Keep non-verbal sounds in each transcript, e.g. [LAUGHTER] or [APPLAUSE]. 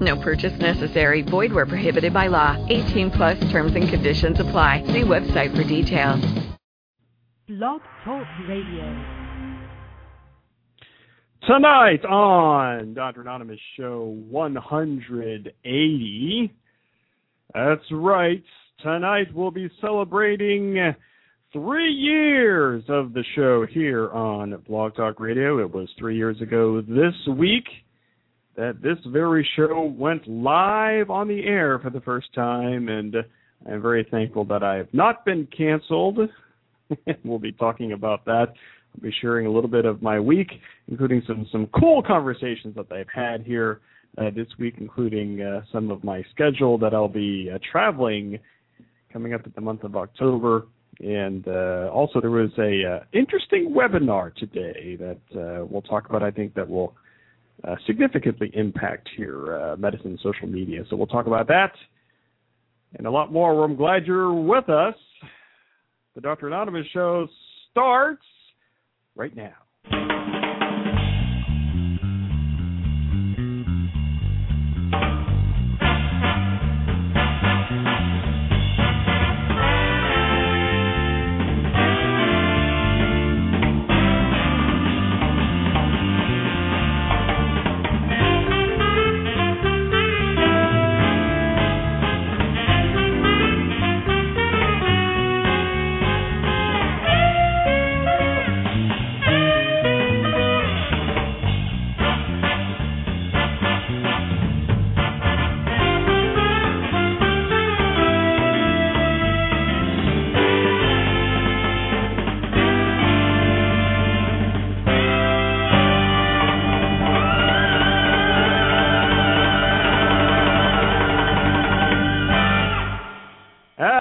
No purchase necessary. Void where prohibited by law. 18 plus terms and conditions apply. See website for details. Blog Talk Radio. Tonight on Dr. Anonymous Show 180. That's right. Tonight we'll be celebrating three years of the show here on Blog Talk Radio. It was three years ago this week that this very show went live on the air for the first time, and I'm very thankful that I have not been canceled. [LAUGHS] we'll be talking about that. I'll be sharing a little bit of my week, including some some cool conversations that I've had here uh, this week, including uh, some of my schedule that I'll be uh, traveling coming up at the month of October. And uh, also, there was a uh, interesting webinar today that uh, we'll talk about. I think that will uh, significantly impact your uh, medicine and social media. So we'll talk about that and a lot more. I'm glad you're with us. The Dr. Anonymous show starts right now.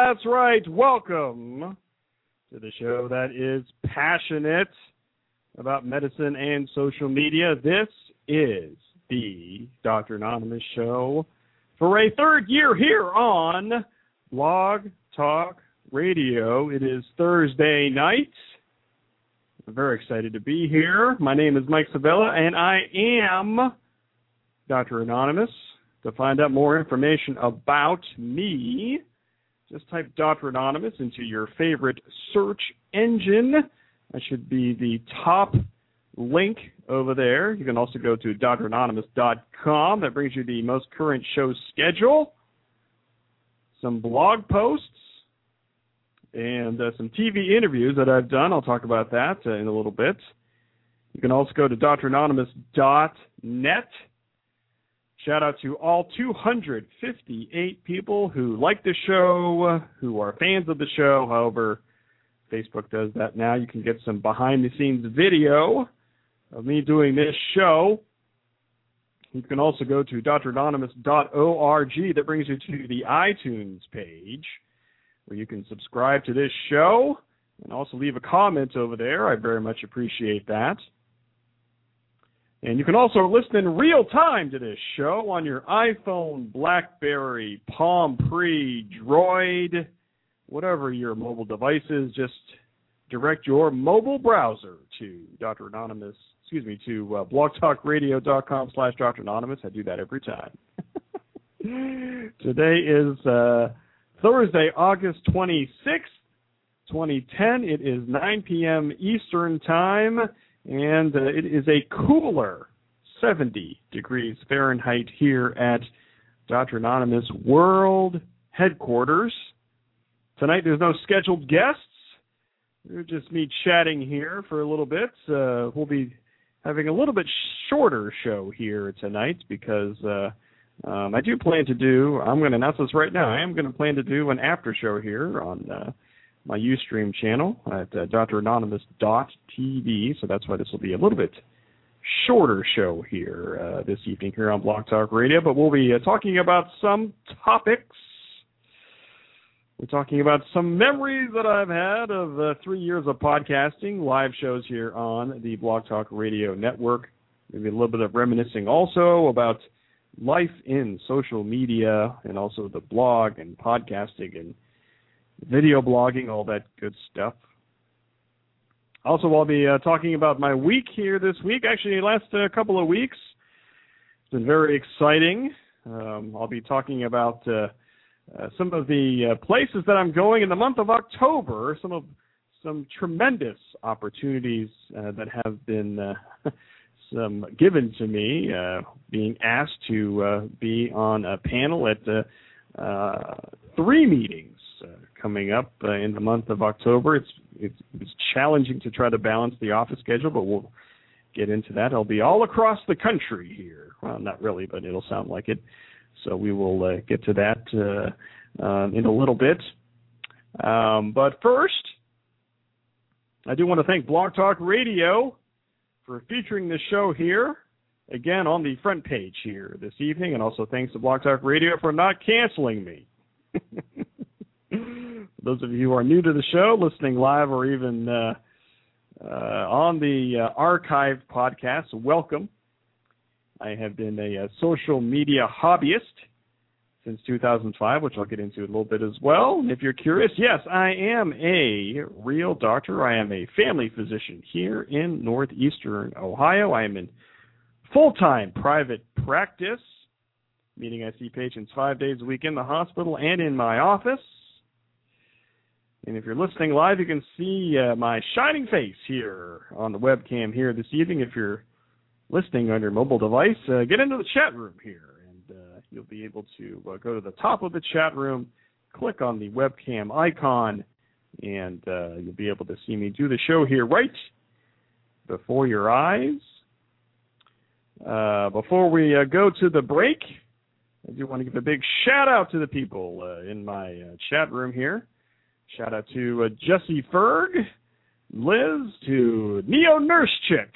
That's right. Welcome to the show that is passionate about medicine and social media. This is the Dr. Anonymous show for a third year here on Blog Talk Radio. It is Thursday night. I'm very excited to be here. My name is Mike Sevilla, and I am Dr. Anonymous. To find out more information about me, just type Dr. Anonymous into your favorite search engine. That should be the top link over there. You can also go to dranonymous.com. That brings you the most current show schedule, some blog posts, and uh, some TV interviews that I've done. I'll talk about that uh, in a little bit. You can also go to dranonymous.net. Shout out to all 258 people who like the show, who are fans of the show. However, Facebook does that now. You can get some behind the scenes video of me doing this show. You can also go to dranonymous.org. That brings you to the iTunes page where you can subscribe to this show and also leave a comment over there. I very much appreciate that. And you can also listen in real time to this show on your iPhone, Blackberry, Palm Pre, Droid, whatever your mobile device is. Just direct your mobile browser to Dr. Anonymous, excuse me, to uh, blogtalkradio.com slash Dr. Anonymous. I do that every time. [LAUGHS] Today is uh, Thursday, August 26th, 2010. It is 9 p.m. Eastern Time and uh, it is a cooler 70 degrees Fahrenheit here at Dr. Anonymous World Headquarters. Tonight there's no scheduled guests. We're just me chatting here for a little bit. Uh, we'll be having a little bit shorter show here tonight because uh, um, I do plan to do. I'm going to announce this right now. I am going to plan to do an after show here on uh, my Ustream channel at uh, dranonymous.tv. So that's why this will be a little bit shorter show here uh, this evening here on Blog Talk Radio. But we'll be uh, talking about some topics We're talking about some memories that I've had of uh, three years of podcasting, live shows here on the Blog Talk Radio Network. Maybe a little bit of reminiscing also about life in social media and also the blog and podcasting and video blogging, all that good stuff. Also, I'll be uh, talking about my week here this week. Actually, last uh, couple of weeks, it's been very exciting. Um, I'll be talking about uh, uh, some of the uh, places that I'm going in the month of October. Some of some tremendous opportunities uh, that have been [LAUGHS] some given to me. Being asked to be on a panel at three meetings coming up in the month of October. It's, it's it's challenging to try to balance the office schedule, but we'll get into that. I'll be all across the country here. Well, not really, but it'll sound like it. So we will uh, get to that uh, uh, in a little bit. Um, but first, I do want to thank Blog Talk Radio for featuring this show here again on the front page here this evening, and also thanks to Blog Talk Radio for not canceling me. [LAUGHS] Those of you who are new to the show, listening live or even uh, uh, on the uh, archived podcast, welcome. I have been a, a, social media hobbyist since 2005, which I'll get into a little bit as well. If you're curious, yes, I am a real doctor. I am a family physician here in northeastern Ohio. I am in full time private practice, meaning I see patients five days a week in the hospital and in my office. And if you're listening live, you can see uh, my shining face here on the webcam here this evening. If you're listening on your mobile device, uh, get into the chat room here, and uh, you'll be able to uh, go to the top of the chat room, click on the webcam icon, and uh, you'll be able to see me do the show here right before your eyes. Uh, before we go to the break, I do want to give a big shout out to the people in my chat room here. Shout out to Jesse Ferg, Liz, to Neo Nurse Chick,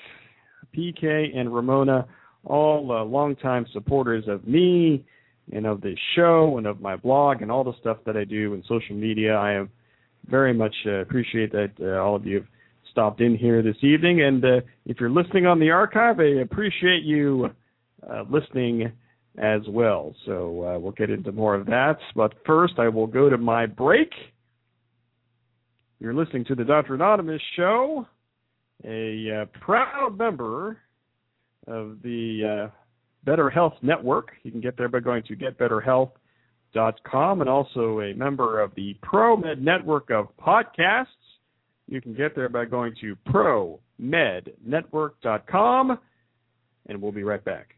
PK and Ramona, all uh, longtime supporters of me and of this show and of my blog and all the stuff that I do in social media. I am very much uh, appreciate that uh, all of you have stopped in here this evening. And uh, if you're listening on the archive, I appreciate you uh, listening as well. So uh, we'll get into more of that. But first, I will go to my break. You're listening to the Dr. Anonymous show a uh, proud member of the uh, Better Health Network. You can get there by going to getbetterhealth.com and also a member of the ProMed Network of podcasts. You can get there by going to promednetwork.com, and we'll be right back.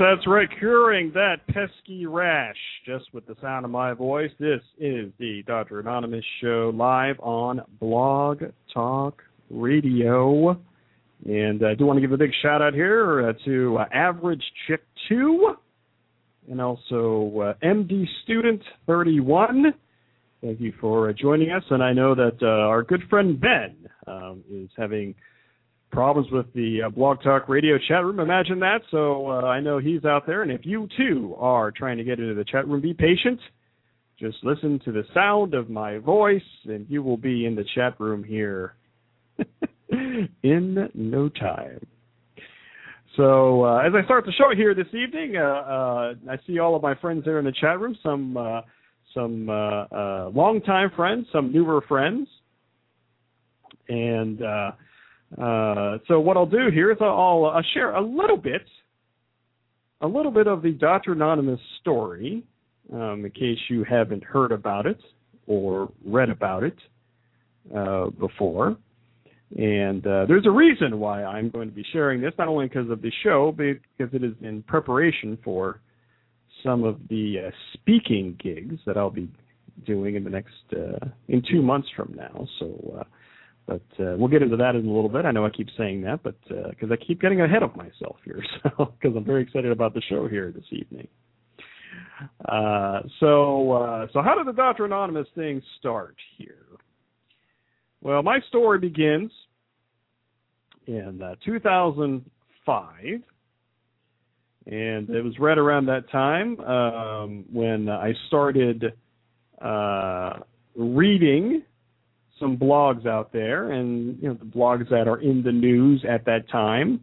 That's right. Curing that pesky rash just with the sound of my voice. This is the Dr. Anonymous show live on Blog Talk Radio. And I do want to give a big shout out here uh, to uh, Average Chick 2 and also uh, MD Student 31. Thank you for joining us. And I know that our good friend Ben um, is having problems with the uh, Blog Talk Radio chat room. Imagine that. So uh, I know he's out there, and if you too are trying to get into the chat room, be patient. Just listen to the sound of my voice, and you will be in the chat room here [LAUGHS] in no time. So uh, as I start the show here this evening, uh, uh, I see all of my friends there in the chat room. Some uh, some longtime friends, some newer friends, and uh, so what I'll do here is I'll, I'll, share a little bit, a little bit of the Dr. Anonymous story, um, in case you haven't heard about it or read about it. uh, before. And uh, there's a reason why I'm going to be sharing this, not only because of the show, but because it is in preparation for some of the uh, speaking gigs that I'll be doing in the next uh, in two months from now. So, uh, but uh, we'll get into that in a little bit. I know I keep saying that, but because uh, I keep getting ahead of myself here, [LAUGHS] so because I'm very excited about the show here this evening. Uh, so, uh, so how did the Doctor Anonymous thing start here? Well, my story begins in uh, 2005, and it was right around that time um, when I started uh, reading some blogs out there, and you know the blogs that are in the news at that time,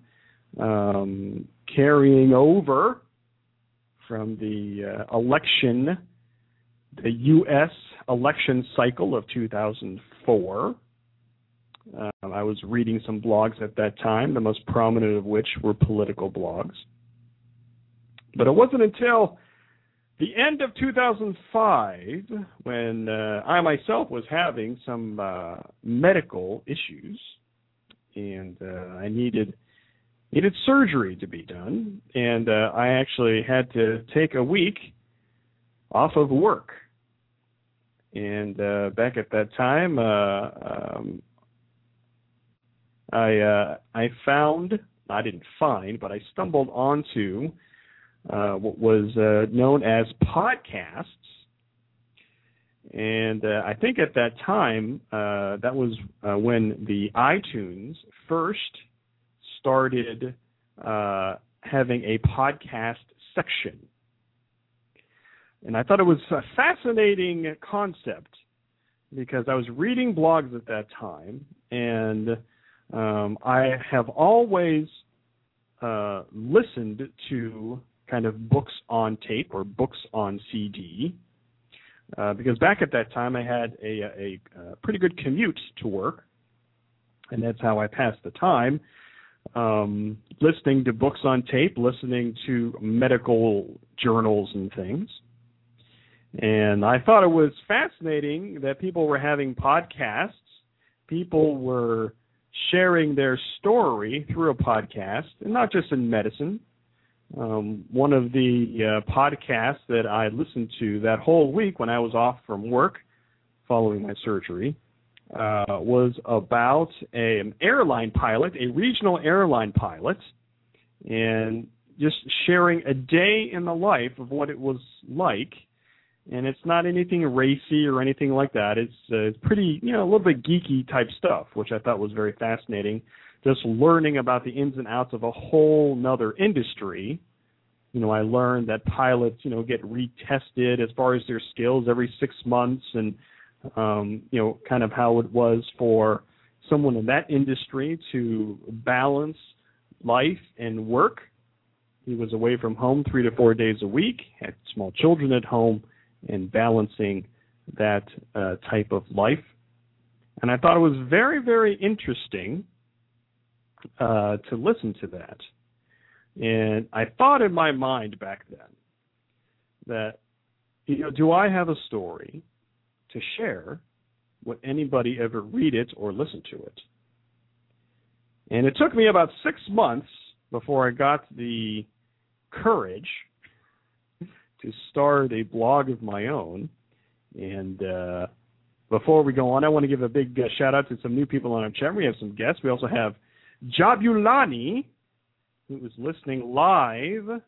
um, carrying over from the uh, election, the U.S. election cycle of 2004. Um, I was reading some blogs at that time, the most prominent of which were political blogs. But it wasn't until the end of 2005 when uh, I myself was having some uh, medical issues and uh, I needed needed surgery to be done and uh, I actually had to take a week off of work. And uh, back at that time, uh, um, I I found I didn't find, but I stumbled onto uh, what was uh, known as podcasts, and uh, I think at that time uh, that was uh, when the iTunes first started having a podcast section, and I thought it was a fascinating concept because I was reading blogs at that time and um, I have always uh, listened to kind of books on tape or books on CD uh, because back at that time I had a, a, a, pretty good commute to work, and that's how I passed the time. Um, listening to books on tape, listening to medical journals and things. And I thought it was fascinating that people were having podcasts. People were sharing their story through a podcast, and not just in medicine. Um, one of the uh, podcasts that I listened to that whole week when I was off from work following my surgery uh, was about a, an airline pilot, a regional airline pilot, and just sharing a day in the life of what it was like and it's not anything racy or anything like that. It's uh, it's pretty, you know, a little bit geeky type stuff, which I thought was very fascinating. Just learning about the ins and outs of a whole nother industry. You know, I learned that pilots, you know, get retested as far as their skills every six months, and um, you know, kind of how it was for someone in that industry to balance life and work. He was away from home three to four days a week, had small children at home and balancing that uh, type of life. And I thought it was very, very interesting uh, to listen to that. And I thought in my mind back then that, you know, do I have a story to share? Would anybody ever read it or listen to it? And it took me about six months before I got the courage to start a blog of my own. And uh, before we go on, I want to give a big uh, shout out to some new people on our chat. We have some guests. We also have Jabulani, who is listening live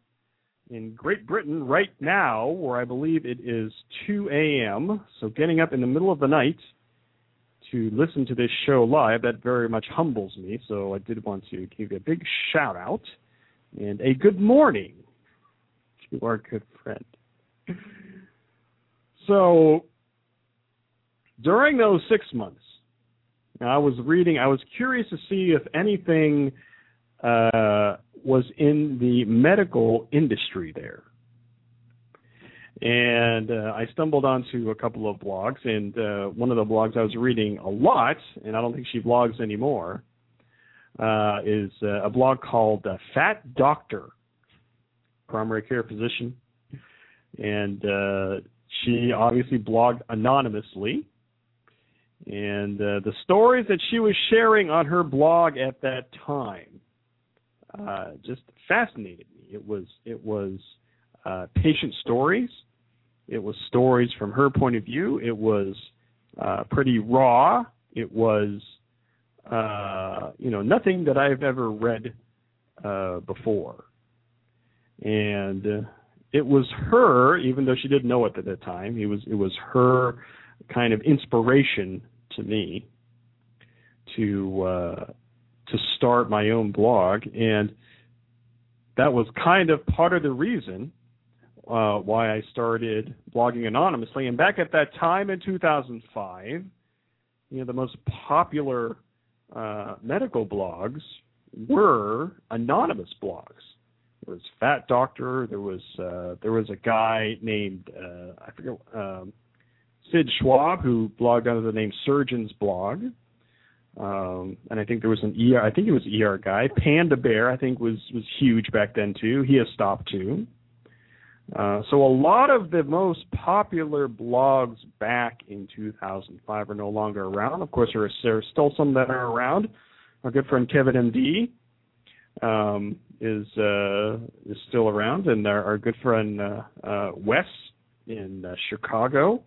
in Great Britain right now, where I believe it is 2 a.m. So getting up in the middle of the night to listen to this show live, that very much humbles me. So I did want to give a big shout out and a good morning to our good friend. So during those six months, I was reading, I was curious to see if anything uh, was in the medical industry there. And uh, I stumbled onto a couple of blogs, and uh, one of the blogs I was reading a lot, and I don't think she blogs anymore, uh, is uh, a blog called uh, Fat Doctor primary care physician, and she obviously blogged anonymously. And uh, the stories that she was sharing on her blog at that time uh, just fascinated me. It was it was uh, patient stories. It was stories from her point of view. It was uh, pretty raw. It was uh, you know nothing that I've ever read uh, before, and it was her, even though she didn't know it at the time. It was it was her kind of inspiration to me to uh, to start my own blog, and that was kind of part of the reason uh, why I started blogging anonymously. And back at that time in 2005, you know, the most popular uh, medical blogs were anonymous blogs. There was Fat Doctor. There was uh, there was a guy named uh, I forget um, Sid Schwab who blogged under the name Surgeon's Blog. Um, and I think there was an ER. I think it was ER guy. Panda Bear, I think was was huge back then too. He has stopped too. Uh, so a lot of the most popular blogs back in 2005 are no longer around. Of course, there are, there are still some that are around. Our good friend Kevin MD um, is uh, is still around, and our, our good friend uh, uh, Wes in uh, Chicago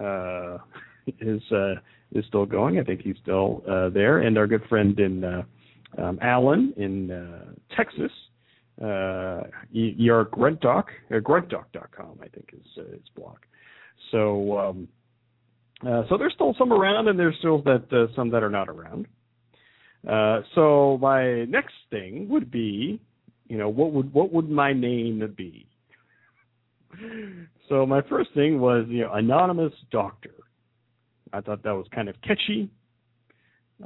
uh, [LAUGHS] is uh, is still going. I think he's still uh, there, and our good friend in uh, um, Alan in uh, Texas, uh, ER Gruntdoc, uh, gruntdoc.com, I think is uh, his blog. So um, uh, so there's still some around, and there's still that uh, some that are not around. Uh, so my next thing would be, you know, what would what would my name be? So my first thing was, you know, anonymous doctor. I thought that was kind of catchy.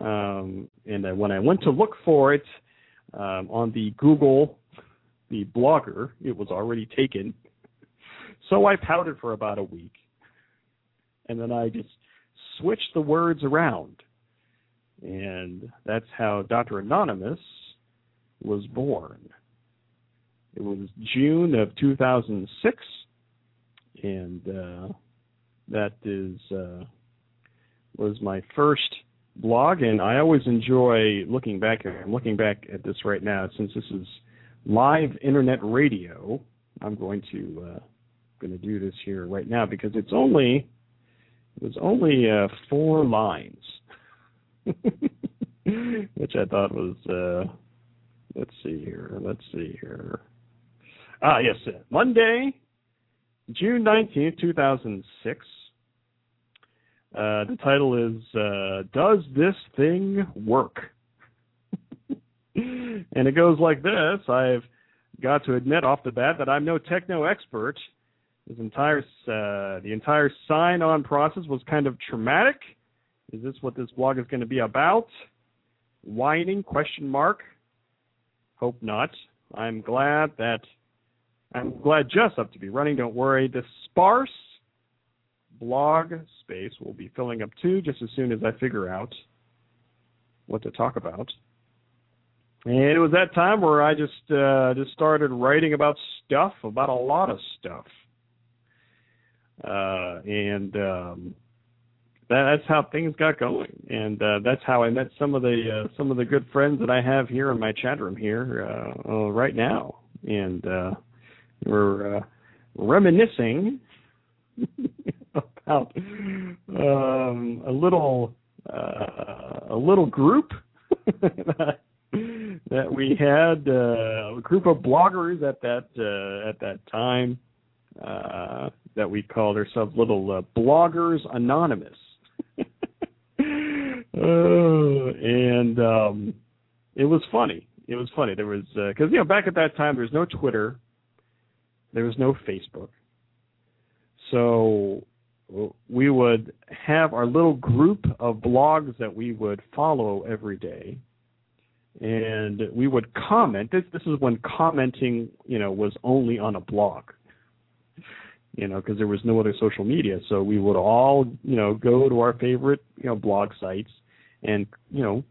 Um, and when I went to look for it um, on the Google, the blogger, it was already taken. So I pouted for about a week. And then I just switched the words around. And that's how Dr. Anonymous was born. It was June of 2006. And uh, that is. Uh, was my first blog, and I always enjoy looking back. I'm looking back at this right now since this is live internet radio. I'm going to uh, going to do this here right now because it's only it was only uh, four lines, [LAUGHS] which I thought was. Uh, let's see here. Let's see here. Ah, yes, Monday, June nineteenth, two thousand six. Uh, the title is uh, Does This Thing Work? [LAUGHS] and it goes like this I've got to admit off the bat that I'm no techno expert. This entire uh, the entire sign-on process was kind of traumatic. Is this what this blog is going to be about? Whining? Question mark. Hope not. I'm glad that I'm glad Jess up to be running. Don't worry. The sparse blog space will be filling up too, just as soon as I figure out what to talk about. And it was that time where I just uh, just started writing about stuff, about a lot of stuff, uh, and um, that, that's how things got going. And uh, that's how I met some of the uh, some of the good friends that I have here in my chat room here uh, right now, and uh, we're uh, reminiscing [LAUGHS] about um, a little uh, a little group [LAUGHS] that, we had uh, a group of bloggers at that uh, at that time uh, that we called ourselves Little uh, Bloggers Anonymous. oh, [LAUGHS] and um, it was funny. It was funny. There was because uh, you know back at that time there was no Twitter, there was no Facebook, so we would have our little group of blogs that we would follow every day. And we would comment. This this is when commenting you know was only on a blog you know because there was no other social media. So we would all you know go to our favorite you know blog sites and you know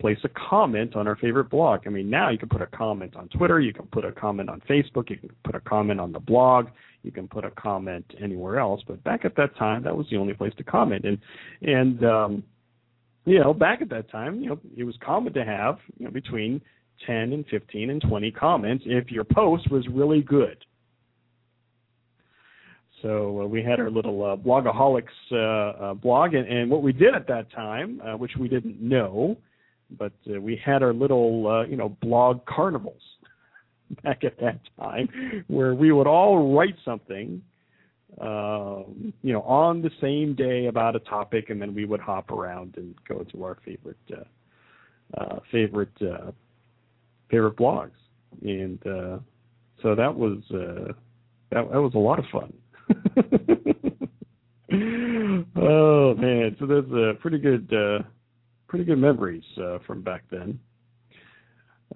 place a comment on our favorite blog. I mean, now you can put a comment on Twitter, you can put a comment on Facebook, you can put a comment on the blog, you can put a comment anywhere else. But back at that time, that was the only place to comment. And and um, you know, back at that time, you know, it was common to have you know between 10 and 15 and 20 comments if your post was really good. So uh, we had our little uh, blogaholics uh, uh, blog, and, and what we did at that time, uh, which we didn't know, but uh, we had our little uh, you know blog carnivals [LAUGHS] back at that time, where we would all write something, um, you know, on the same day about a topic, and then we would hop around and go to our favorite uh, uh, favorite uh, favorite blogs, and uh, so that was uh, that, that was a lot of fun. [LAUGHS] oh man, so there's a pretty good, uh, pretty good memories uh, from back then.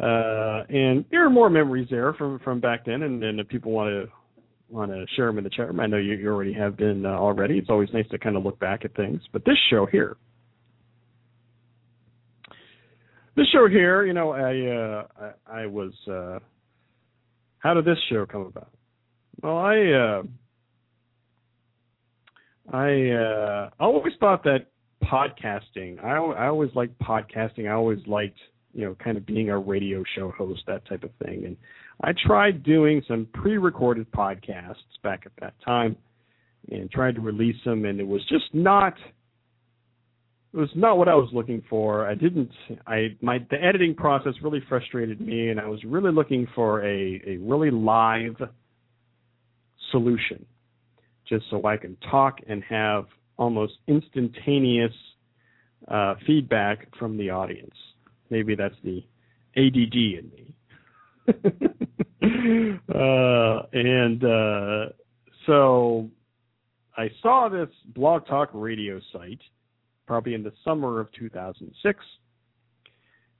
Uh, and there are more memories there from from back then, and, and if people want to want to share them in the chat room, I know you, you already have been uh, already. It's always nice to kind of look back at things. But this show here, this show here, you know, I uh, I, I was. Uh, how did this show come about? Well, I. Uh, I uh, I always thought that podcasting. I I always liked podcasting. I always liked you know kind of being a radio show host, that type of thing. And I tried doing some pre-recorded podcasts back at that time, and tried to release them, and it was just not. It was not what I was looking for. I didn't. I my the editing process really frustrated me, and I was really looking for a a really live solution just so I can talk and have almost instantaneous uh, feedback from the audience. Maybe that's the ADD in me. [LAUGHS] uh, and uh, so I saw this blog talk radio site probably in the summer of 2006.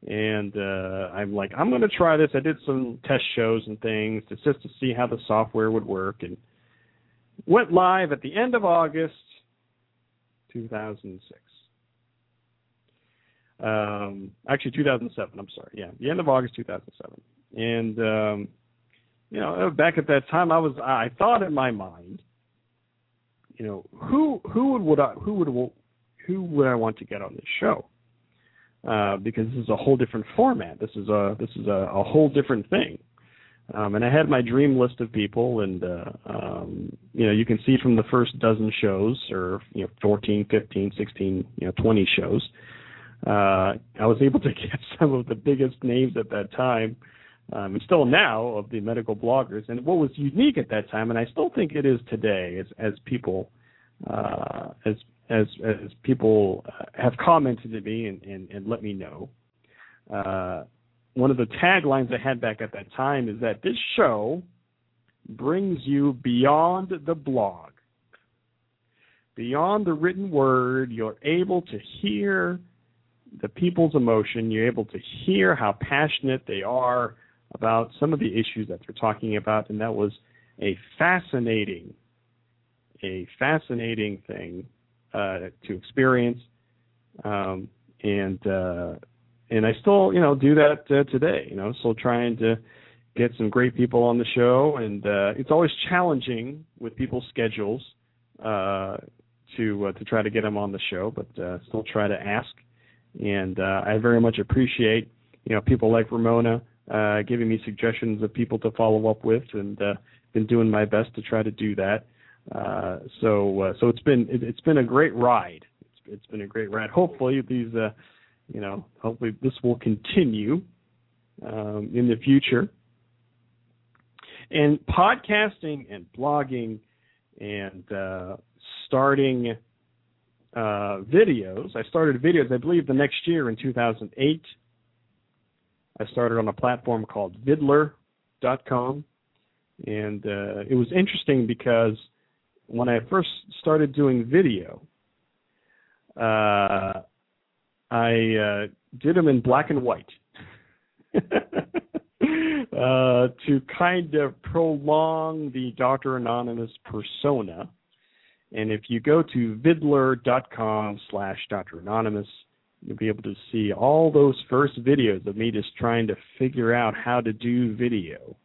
And uh, I'm like, I'm going to try this. I did some test shows and things just to see how the software would work. And went live at the end of August 2006. Um, actually, 2007. I'm sorry. Yeah, the end of August 2007. And um, you know, back at that time, I was I thought in my mind, you know, who who would would I who would who would I want to get on this show? Uh, because this is a whole different format. This is a this is a, a whole different thing. Um, and I had my dream list of people, and uh, um, you know, you can see from the first dozen shows, or you know, 14, 15, 16, you know, 20 shows, uh, I was able to [LAUGHS] get some of the biggest names at that time, um, and still now of the medical bloggers. And what was unique at that time, and I still think it is today, as as people, uh, as as as people have commented to me and, and, and let me know. Uh, one of the taglines I had back at that time is that this show brings you beyond the blog, beyond the written word. You're able to hear the people's emotion. You're able to hear how passionate they are about some of the issues that they're talking about, and that was a fascinating, a fascinating thing uh, to experience. Um, and uh, and I still, you know, do that uh, today. You know, still trying to get some great people on the show, and uh, it's always challenging with people's schedules uh, to uh, to try to get them on the show, but uh, still try to ask. And uh, I very much appreciate, you know, people like Ramona uh, giving me suggestions of people to follow up with, and uh, been doing my best to try to do that. Uh, so uh, so it's been it, it's been a great ride. It's, it's been a great ride. Hopefully these uh, you know, hopefully this will continue um, in the future. And podcasting and blogging and uh, starting uh, videos. I started videos, I believe, the next year in 2008. I started on a platform called Viddler.com. And uh, it was interesting because when I first started doing video, uh, I uh, did them in black and white [LAUGHS] uh, to kind of prolong the Dr. Anonymous persona. And if you go to viddler.com slash Dr. Anonymous, You'll be able to see all those first videos of me just trying to figure out how to do video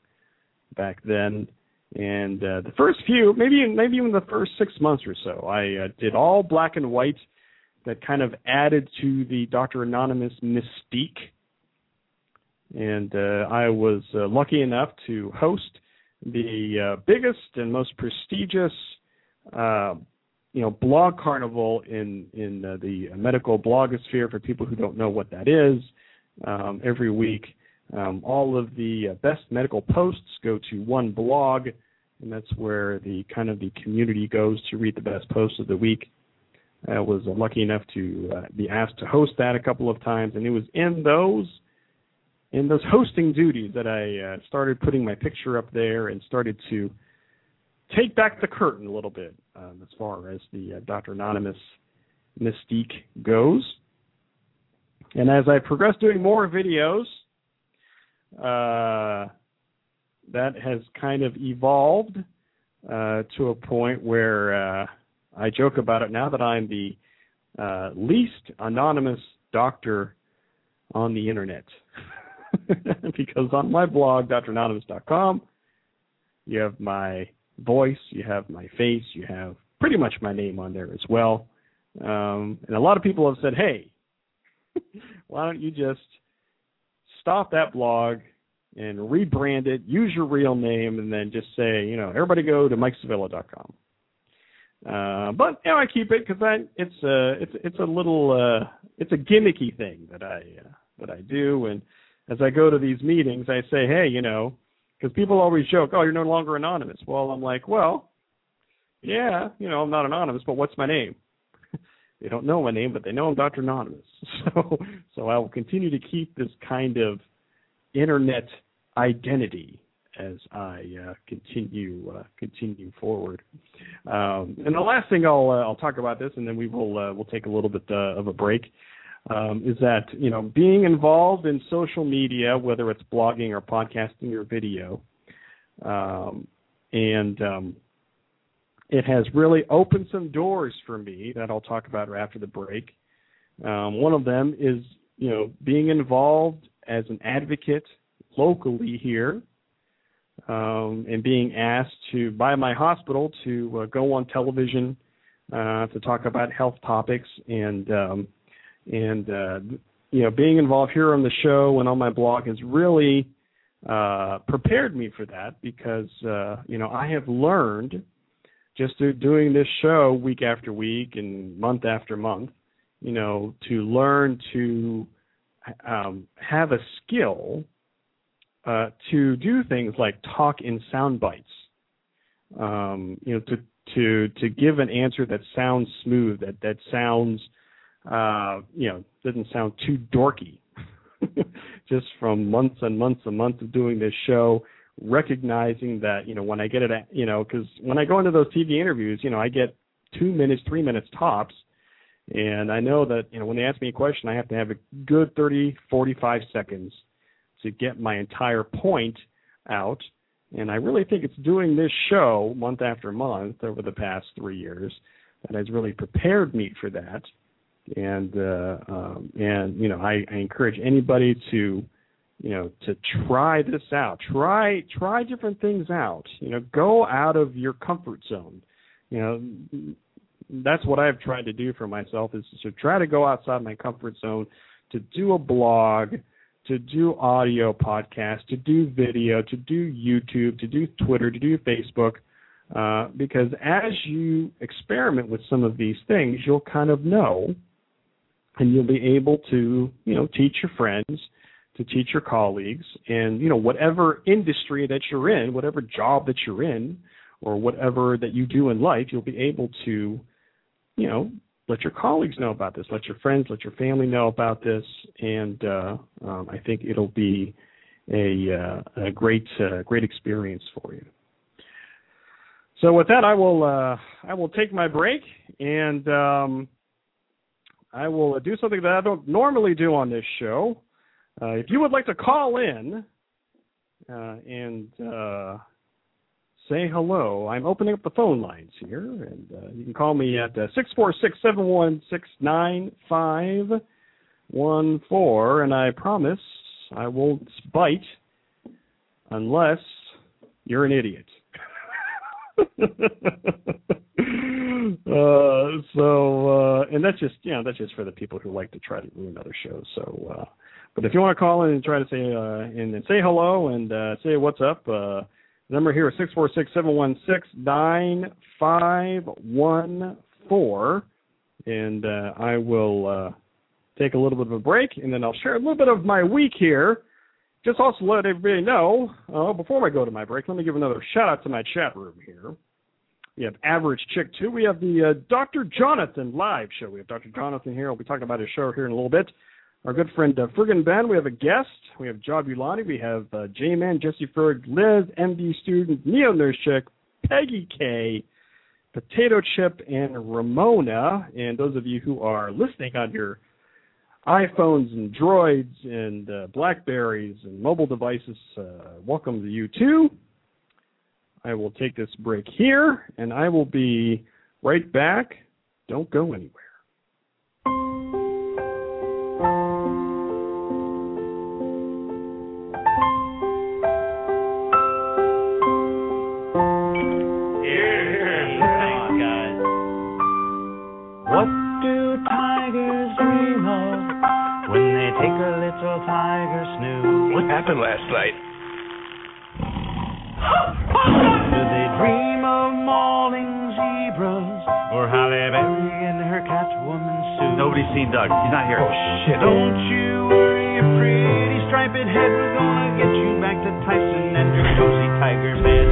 back then. And uh, the first few, maybe maybe even the first six months or so, I uh, did all black and white. That kind of added to the Dr. Anonymous mystique. And uh, I was uh, lucky enough to host the uh, biggest and most prestigious uh, you know blog carnival in in uh, the medical blogosphere for people who don't know what that is um, every week um, all of the uh, best medical posts go to one blog and that's where the kind of the community goes to read the best posts of the week I was lucky enough to uh, be asked to host that a couple of times and it was in those in those hosting duties that I uh, started putting my picture up there and started to take back the curtain a little bit um, as far as the uh, Dr. Anonymous mystique goes. And as I progress doing more videos, uh, that has kind of evolved uh, to a point where uh, I joke about it now that I'm the uh, least anonymous doctor on the internet. [LAUGHS] because on my blog, dranonymous.com, you have my voice, you have my face, you have pretty much my name on there as well. Um, and a lot of people have said, hey, [LAUGHS] why don't you just stop that blog and rebrand it, use your real name, and then just say, you know, everybody go to mikesevilla.com. Uh, but you know, I keep it because I it's a it's it's a little uh, it's a gimmicky thing that I uh, that I do, and as I go to these meetings, I say, hey, you know, because people always joke, "Oh, you're no longer anonymous." Well, I'm like, well, yeah, you know, I'm not anonymous, but what's my name? [LAUGHS] they don't know my name, but they know I'm Dr. Anonymous. [LAUGHS] So, so I will continue to keep this kind of internet identity as I uh, continue uh, continue forward. Um, and the last thing I'll uh, I'll talk about this, and then we will uh, we'll take a little bit uh, of a break um, is that you know being involved in social media, whether it's blogging or podcasting or video, um, and um, it has really opened some doors for me that I'll talk about after the break. Um, one of them is you know being involved as an advocate locally here. Um, and being asked to by my hospital to uh, go on television uh, to talk about health topics and um, and uh, you know being involved here on the show and on my blog has really uh, prepared me for that because uh, you know I have learned just through doing this show week after week and month after month, you know, to learn to um, have a skill uh, to do things like talk in sound bites. Um, you know, to to to give an answer that sounds smooth, that that sounds uh, you know, doesn't sound too dorky. [LAUGHS] Just from months and months and months of doing this show, recognizing that, you know, when I get it, you know, because when I go into those TV interviews, you know, I get two minutes, three minutes tops. And I know that, you know, when they ask me a question, I have to have a good 30, 45 seconds to get my entire point out. And I really think it's doing this show month after month over the past three years that has really prepared me for that. And uh, um, and you know I, I encourage anybody to you know to try this out. Try try different things out. You know go out of your comfort zone. You know that's what I've tried to do for myself is to try to go outside my comfort zone to do a blog to do audio podcast to do video to do YouTube to do Twitter to do Facebook uh, because as you experiment with some of these things you'll kind of know and you'll be able to you know teach your friends to teach your colleagues and you know whatever industry that you're in whatever job that you're in or whatever that you do in life you'll be able to you know let your colleagues know about this. Let your friends let your family know about this. And uh, um, i think it'll be a, uh, a great uh, great experience for you. So with that i will uh, i will take my break. And um, I will do something that I don't normally do on this show. Uh, if you would like to call in uh, and uh, say hello, I'm opening up the phone lines here, and uh, you can call me at uh, six four six seven one six nine five one four, and I promise I won't bite unless you're an idiot. [LAUGHS] uh, so, uh, and that's just you know that's just for the people who like to try to ruin other shows. So, uh, but if you want to call in and try to say uh, and, and say hello and uh, say what's up, uh, the number here is six four six seven one six nine five one four, and uh, I will uh, take a little bit of a break, and then I'll share a little bit of my week here. Just also let everybody know, uh, before I go to my break, let me give another shout out to my chat room here. We have Average Chick 2. We have the uh, Dr. Jonathan live show. We have Dr. Jonathan here. We'll be talking about his show here in a little bit. Our good friend uh, Friggin Ben. We have a guest. We have Job Ulani. We have uh, J-Man, Jesse Ferg, Liz, MD student, Neo Nurse Chick, Peggy K, Potato Chip, and Ramona. And those of you who are listening on your iPhones and Droids and uh, Blackberries and mobile devices, uh, welcome to you too. I will take this break here, and I will be right back. Don't go anywhere. What happened last night? Do they dream of mauling zebras or Halle Berry in her Catwoman suit? Nobody's seen Doug. He's not here. Oh shit! Don't you worry, you pretty striped head. We're gonna get you back to Tyson and your cozy tiger bed,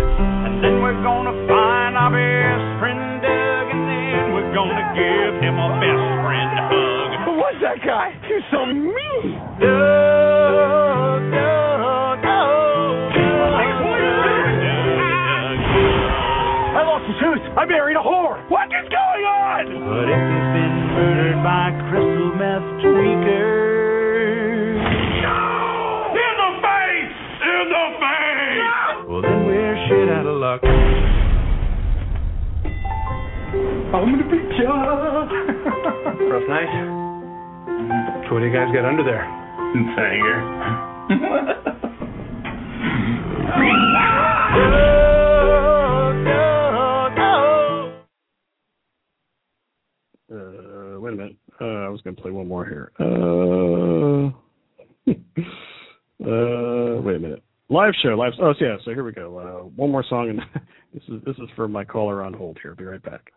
and then we're gonna find our best friend Doug, and then we're gonna give him a best friend hug. Who was that guy? He was so mean. Doug, married a whore. What is going on? But if he's been murdered by crystal meth tweakers, No! In the face! In the face! No! well then we're shit out of luck. I'm gonna beat ya. Rough night. So what do you guys got under there? Uh, Live show, live. Oh, so yeah. So here we go. Uh, one more song, and [LAUGHS] this is this is for my caller on hold. Here, be right back.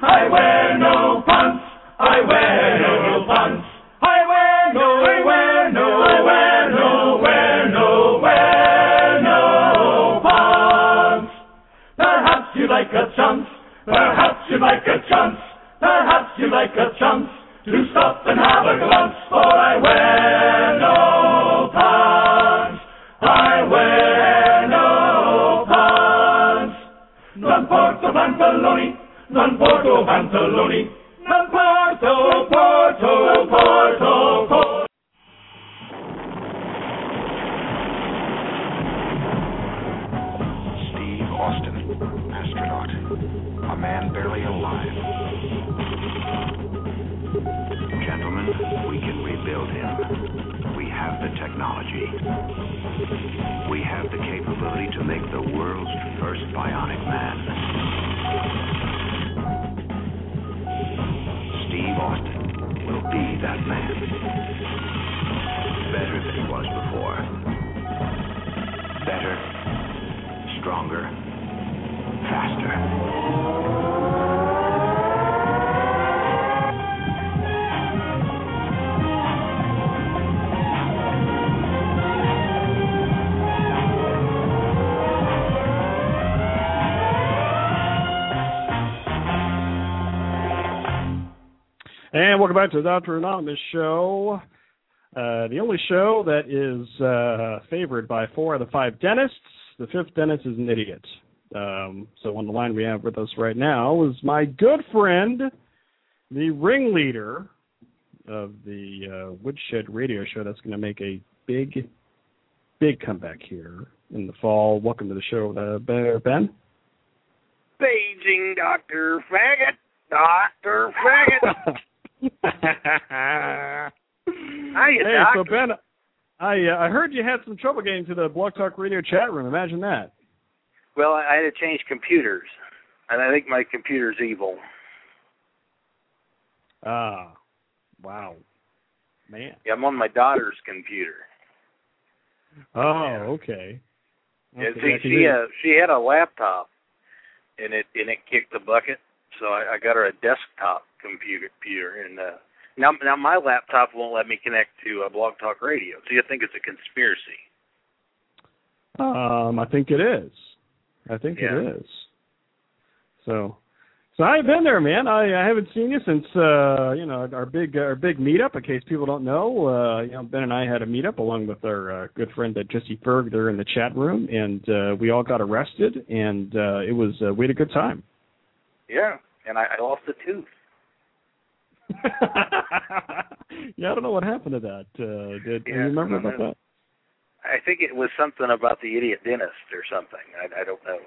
I wear no pants. I wear no pants. I wear no, I wear no, I wear no, wear no, wear no pants. Perhaps you like a chance. Perhaps you like a chance. Perhaps you like a chance to stop and have a glance. For I wear no pants. I wear no pants. Non porto pantaloni, non porto pantaloni, non porto, porto, porto, porto. Steve Austin, astronaut. A man barely alive. Technology. We have the capability to make the world's first bionic man. Steve Austin will be that man. Welcome back to the Doctor Anonymous show. Uh, the only show that is uh, favored by four out of five dentists. The fifth dentist is an idiot. Um, so on the line we have with us right now is my good friend, the ringleader of the uh, Woodshed Radio Show. That's going to make a big, big comeback here in the fall. Welcome to the show, uh, Ben. Paging Dr. Faggot. Doctor Faggot. [LAUGHS] Hiya, hey, so Ben, I uh, I heard you had some trouble getting to the Blog Talk Radio chat room. Imagine that. Well, I I had to change computers, and I think my computer's evil. Ah, wow, man. Yeah, I'm on my daughter's computer. Oh, okay. Yeah, Okay, see, she uh, she had a laptop, and it and it kicked the bucket. So I, I got her a desktop computer, computer, and uh, now now my laptop won't let me connect to uh, Blog Talk Radio. So you think it's a conspiracy? Um, I think it is. I think Yeah. it is. So, so I've been there, man. I, I haven't seen you since uh, you know our big our big meetup. In case people don't know, uh, you know Ben and I had a meetup along with our uh, good friend uh, Jesse Berg there in the chat room, and uh, we all got arrested, and uh, it was uh, we had a good time. Yeah, and I, I lost a tooth. [LAUGHS] yeah, I don't know what happened to that. Uh, did do you remember about know. that? I think it was something about the idiot dentist or something. I, I don't know.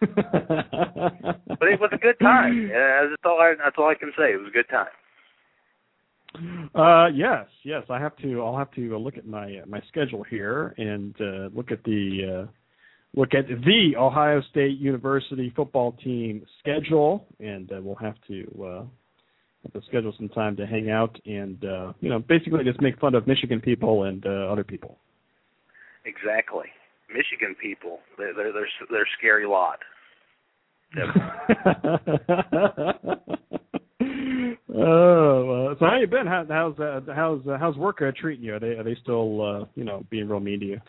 [LAUGHS] But it was a good time. Yeah, that's all I that's all I can say. It was a good time. Uh, yes, yes. I have to. I'll have to look at my my schedule here and uh, look at the uh, look at the Ohio State University football team schedule, and uh, we'll have to uh, have to schedule some time to hang out and uh, you know basically just make fun of Michigan people and uh, other people. Exactly. Michigan people, they're they're they're, they're a scary lot. [LAUGHS] oh, uh, so how you been? How, how's uh, how's uh, how's work uh, treating you? Are they are they still uh, you know being real mean to you?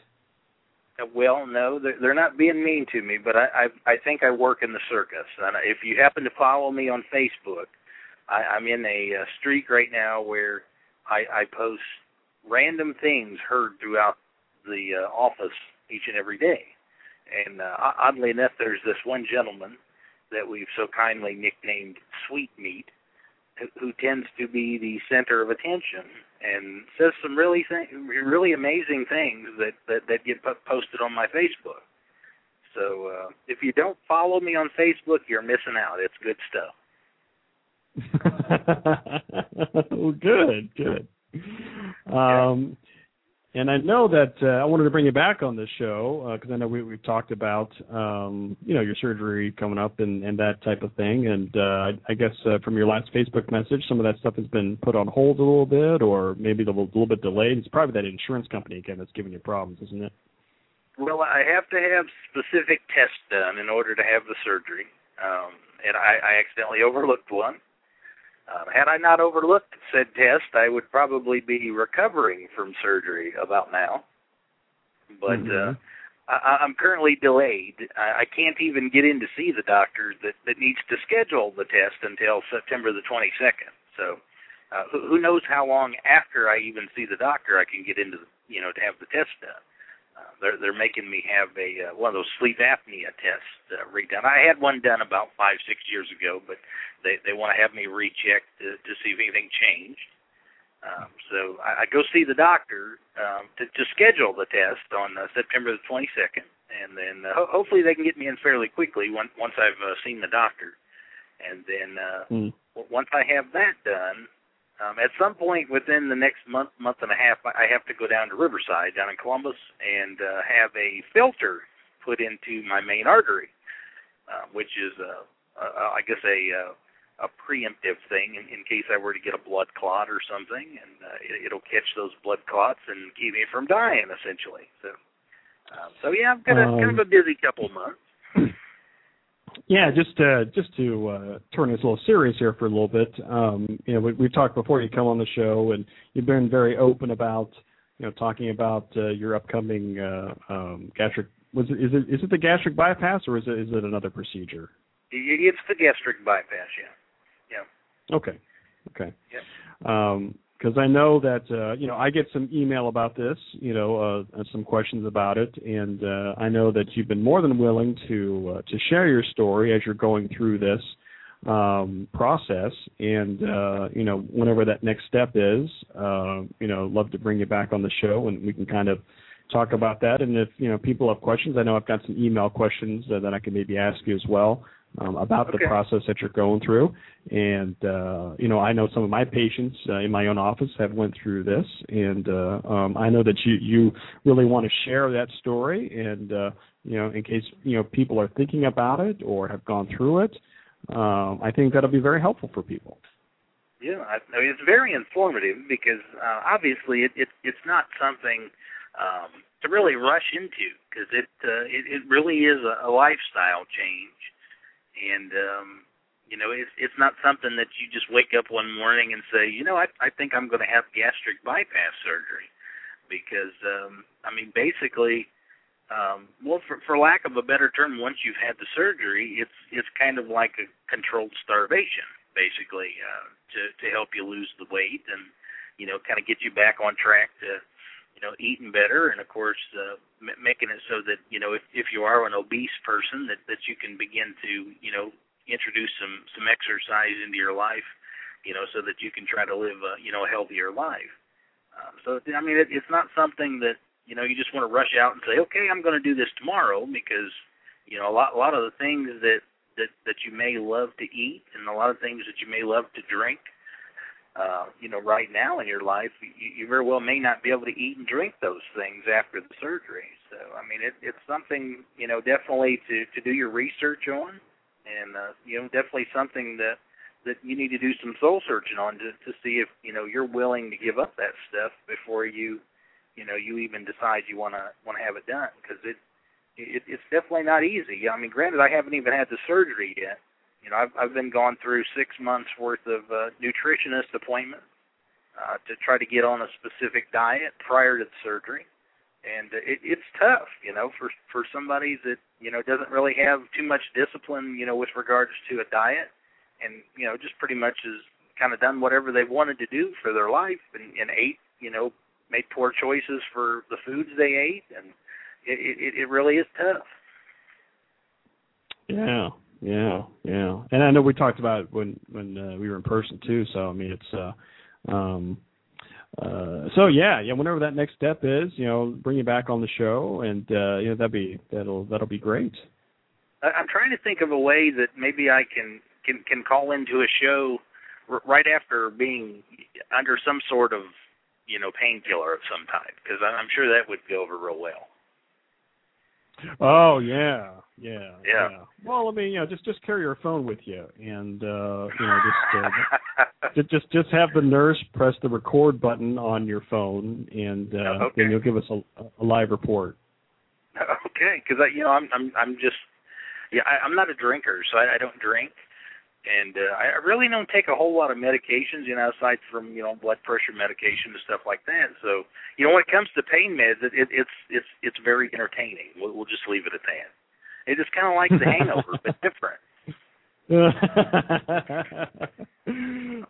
Well, no, they're, they're not being mean to me, but I, I I think I work in the circus. And if you happen to follow me on Facebook, I, I'm in a uh, streak right now where I, I post random things heard throughout the uh, office each and every day. And uh, oddly enough, there's this one gentleman that we've so kindly nicknamed Sweet Meat, who, who tends to be the center of attention and says some really th- really amazing things that that, that get po- posted on my Facebook. So uh, if you don't follow me on Facebook, you're missing out. It's good stuff. [LAUGHS] well, good, good. Um, and I know that uh, I wanted to bring you back on this show because I know we, we've talked about um, you know your surgery coming up and, and that type of thing. And uh, I, guess uh, from your last Facebook message, some of that stuff has been put on hold a little bit, or maybe a little, little bit delayed. It's probably that insurance company again that's giving you problems, isn't it? Well, I have to have specific tests done in order to have the surgery, um, and I, I accidentally overlooked one. Um, had I not overlooked said test, I would probably be recovering from surgery about now. But uh, I, I'm currently delayed. I, I can't even get in to see the doctor that, that needs to schedule the test until September the 22nd. So uh, who, who knows how long after I even see the doctor I can get into, the, you know, to have the test done. Uh, they're they're making me have a uh, one of those sleep apnea tests uh, redone. I had one done about five six years ago, but they they want to have me rechecked to, to see if anything changed. Um, so I, I go see the doctor um, to, to schedule the test on uh, September the 22nd, and then uh, ho- hopefully they can get me in fairly quickly once once I've uh, seen the doctor. And then uh, Mm. once I have that done, um, at some point within the next month, month and a half, I I have to go down to Riverside, down in Columbus, and uh, have a filter put into my main artery, uh, which is, uh, uh, I guess, a uh, a preemptive thing in, in case I were to get a blood clot or something, and uh, it, it'll catch those blood clots and keep me from dying, essentially. So, uh, so yeah, I've got a kind of a busy couple of months. Yeah, just uh, just to uh, turn this a little serious here for a little bit. Um, you know, we, we've talked before you come on the show, and you've been very open about you know talking about uh, your upcoming uh, um, gastric. Was it, is it is it the gastric bypass or is it is it another procedure? It's the gastric bypass, yeah. Yeah. Okay, okay. Because I know that uh, you know I get some email about this, you know, uh, some questions about it, and uh, I know that you've been more than willing to uh, to share your story as you're going through this um, process. And uh, you know, whenever that next step is, uh, you know, love to bring you back on the show, and we can kind of talk about that. And if you know people have questions, I know I've got some email questions uh, that I can maybe ask you as well. Um, about Okay. the process that you're going through. And uh, you know, I know some of my patients uh, in my own office have went through this, and uh, um, I know that you you really want to share that story, and uh, you know, in case you know people are thinking about it or have gone through it, um, I think that'll be very helpful for people. Yeah, I, I mean, it's very informative because uh, obviously it, it it's not something um, to really rush into because it, uh, it it really is a, a lifestyle change, and um, you know it's it's not something that you just wake up one morning and say, you know, I I think I'm going to have gastric bypass surgery, because um, I mean basically. Um, well, for, for lack of a better term, once you've had the surgery, it's it's kind of like a controlled starvation, basically, uh, to to help you lose the weight and you know kind of get you back on track to you know eating better and of course uh, m- making it so that you know if if you are an obese person that that you can begin to you know introduce some some exercise into your life, you know, so that you can try to live a you know a healthier life. Um, so I mean, it, it's not something that you know you just want to rush out and say, okay, I'm going to do this tomorrow because you know a lot a lot of the things that that that you may love to eat and a lot of things that you may love to drink. Uh, you know, right now in your life, you, you very well may not be able to eat and drink those things after the surgery. So, I mean, it, it's something you know definitely to to do your research on, and uh, you know definitely something that that you need to do some soul searching on to to see if you know you're willing to give up that stuff before you you know you even decide you want to want to have it done because it, it it's definitely not easy. I mean, granted, I haven't even had the surgery yet. You know, I've I've been gone through six months worth of uh, nutritionist appointments uh, to try to get on a specific diet prior to the surgery, and uh, it, it's tough. You know, for for somebody that you know doesn't really have too much discipline. You know, with regards to a diet, and you know just pretty much has kind of done whatever they wanted to do for their life and, and ate. You know, made poor choices for the foods they ate, and it it, it really is tough. Yeah, yeah, yeah. And I know we talked about it when when uh, we were in person too. So I mean, it's uh, um, uh, so yeah, yeah. Whenever that next step is, you know, bring you back on the show, and uh, you know that'd be that'll that'll be great. I'm trying to think of a way that maybe I can can can call into a show r- right after being under some sort of you know painkiller of some type because I'm sure that would go over real well. Oh yeah, yeah, Yeah. Well, I mean, you know, just just carry your phone with you, and uh, you know, just uh, [LAUGHS] just just just have the nurse press the record button on your phone, and uh, Okay. then you'll give us a, a live report. [LAUGHS] okay, because I, you know, I'm I'm I'm just, yeah, I, I'm not a drinker, so I, I don't drink, and uh, I really don't take a whole lot of medications, you know, aside from you know blood pressure medication and stuff like that. So, you know, when it comes to pain meds, it, it it's it's it's very entertaining. We'll, we'll just leave it at that. It is kind of like the Hangover, [LAUGHS] but different.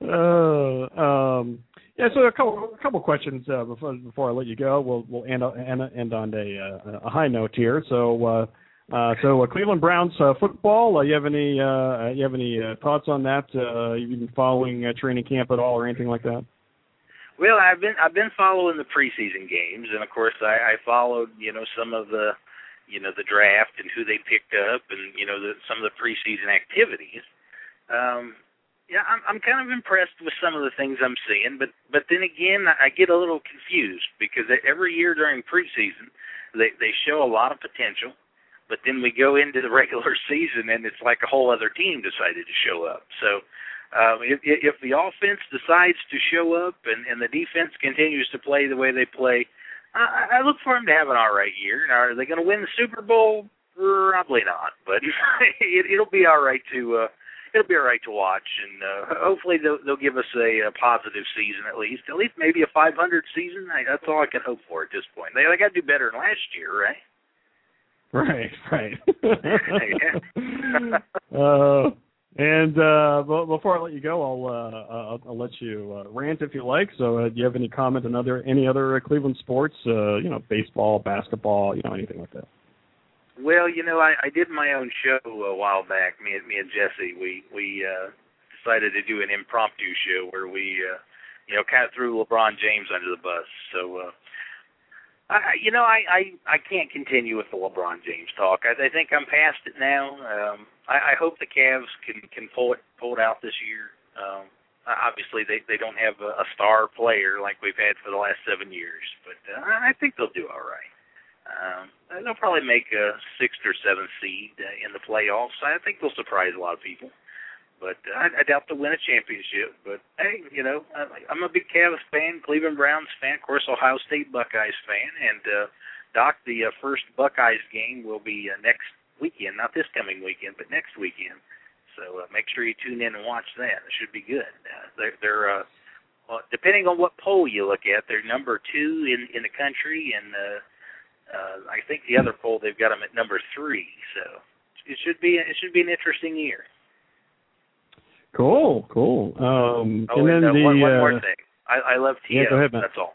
uh, [LAUGHS] um, yeah, so a couple a couple questions uh, before before I let you go. We'll we'll end on- end, end on a uh, a high note here. So uh, uh, so uh, Cleveland Browns uh, football. Uh, you have any uh, you have any uh, thoughts on that? Uh, you been following uh, training camp at all or anything like that? Well, I've been I've been following the preseason games, and of course I, I followed you know some of the you know the draft and who they picked up, and you know the, some of the preseason activities. Um, yeah, I'm I'm kind of impressed with some of the things I'm seeing, but but then again I get a little confused because every year during preseason they they show a lot of potential, but then we go into the [LAUGHS] regular season and it's like a whole other team decided to show up. So um, if, if the offense decides to show up and, and the defense continues to play the way they play, I, I look for them to have an all right year. Now, are they going to win the Super Bowl? Probably not, but [LAUGHS] it, it'll be all right to uh, it'll be all right to watch, and uh, hopefully they'll, they'll give us a, a positive season at least, at least maybe a 500 season. I, that's all I can hope for at this point. They, they got to do better than last year, right? Right, right. [LAUGHS] [LAUGHS] Uh, and uh, before I let you go, I'll uh, I'll, I'll let you uh, rant if you like. So, uh, do you have any comment on other any other uh, Cleveland sports? Uh, you know, baseball, basketball, you know, anything like that. Well, you know, I, I did my own show a while back. Me and me and Jesse, we we uh, decided to do an impromptu show where we, uh, you know, kind of threw LeBron James under the bus. So uh, I, you know, I, I I can't continue with the LeBron James talk. I, I think I'm past it now. Um, I, I hope the Cavs can can pull it pull it out this year. Um, obviously, they they don't have a, a star player like we've had for the last seven years, but uh, I think they'll do all right. Um, they'll probably make a sixth or seventh seed uh, in the playoffs. I think they'll surprise a lot of people, but uh, I, I doubt they'll win a championship. But hey, you know, I, I'm a big Cavs fan, Cleveland Browns fan, of course, Ohio State Buckeyes fan, and uh, Doc, the uh, first Buckeyes game will be uh, next weekend, not this coming weekend, but next weekend. So uh, make sure you tune in and watch that. It should be good. Uh, they're, they're uh, well, depending on what poll you look at, they're number two in in the country, and uh, uh, I think the other poll they've got them at number three. So it should be it should be an interesting year. Cool, cool. Um, oh, and then and, uh, the one, one uh, more thing. I, I love TM. yeah, go ahead. That's all.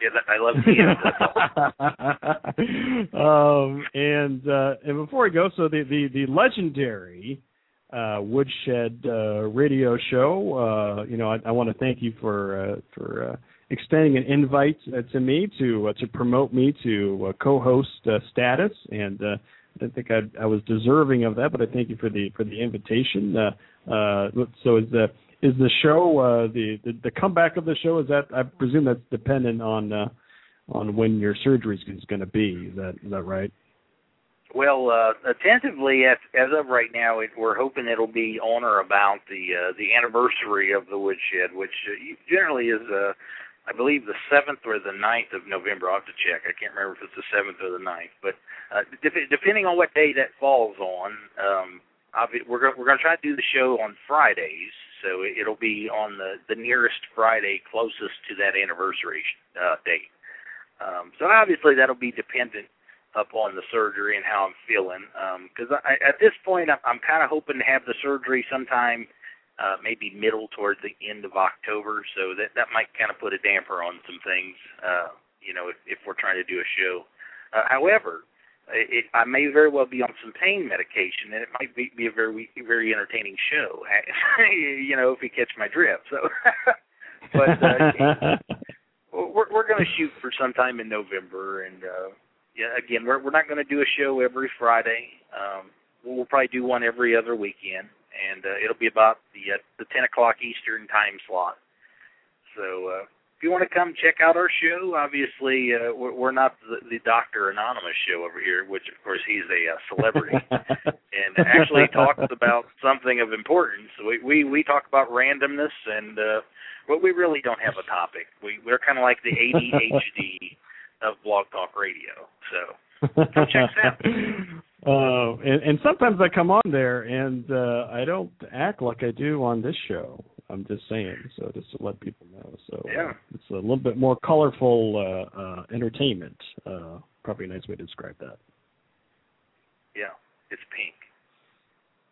Yeah, that, I love all. [LAUGHS] um, and uh, and before we go, so the the, the legendary uh, Woodshed uh, radio show. Uh, you know, I, I want to thank you for uh, for uh, extending an invite uh, to me to uh, to promote me to uh, co-host uh, status, and uh, I think I, I was deserving of that, but I thank you for the for the invitation. Uh, uh, so is the is the show uh, the, the the comeback of the show? Is that I presume that's dependent on uh, on when your surgery is going to be? Is that is that right? Well, uh, tentatively, as, as of right now, it, we're hoping it'll be on or about the uh, the anniversary of the woodshed, which uh, generally is, uh, I believe, the seventh or the ninth of November. I'll have to check. I can't remember if it's the seventh or the ninth, but uh, de- depending on what day that falls on, um, be, we're go- we're going to try to do the show on Fridays, so it, it'll be on the the nearest Friday closest to that anniversary uh, date. Um, so obviously that'll be dependent upon the surgery and how I'm feeling. Because I at this point, I'm, I'm kind of hoping to have the surgery sometime, uh, maybe middle towards the end of October. So that that might kind of put a damper on some things. Uh, you know, if, if we're trying to do a show. Uh, however, it, I may very well be on some pain medication, and it might be, be a very very entertaining show. [LAUGHS] you know, if you catch my drift. So, [LAUGHS] but uh, [LAUGHS] we're we're going to shoot for sometime in November, and uh, yeah, again, we're we're not going to do a show every Friday. Um, we'll probably do one every other weekend, and uh, it'll be about the uh, the 10 o'clock Eastern time slot. So uh, if you want to come check out our show, obviously uh, we're, we're not the, the Doctor Anonymous show over here, which of course he's a uh, celebrity [LAUGHS] and actually talks about something of importance. We we we talk about randomness and. uh well, we really don't have a topic. We we're kind of like the ADHD of Blog Talk Radio. So come check us out. [LAUGHS] Uh, and, and sometimes I come on there and uh, I don't act like I do on this show. I'm just saying, so just to let people know. So Yeah. it's a little bit more colorful uh, uh, entertainment. Uh, probably a nice way to describe that. Yeah, it's pink.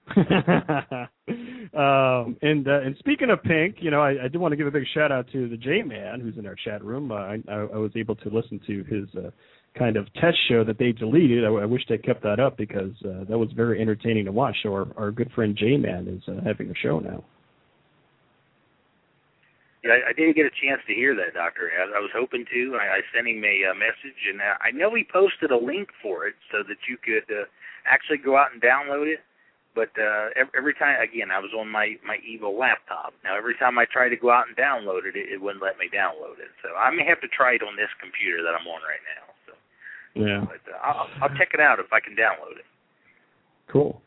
[LAUGHS] um, and uh, and speaking of Pink, you know, I, I do want to give a big shout out to the J Man who's in our chat room. Uh, I, I I was able to listen to his uh, kind of test show that they deleted. I, I wish they kept that up because uh, that was very entertaining to watch. So our, our good friend J Man is uh, having a show now. Yeah, I, I didn't get a chance to hear that, Doctor. I, I was hoping to. I, I sent him a uh, message, and uh, I know he posted a link for it so that you could uh, actually go out and download it. But uh, every, every time, again, I was on my my Evo laptop. Now, every time I tried to go out and download it, it, it wouldn't let me download it. So I may have to try it on this computer that I'm on right now. Yeah. uh, I'll, I'll check it out if I can download it. Cool.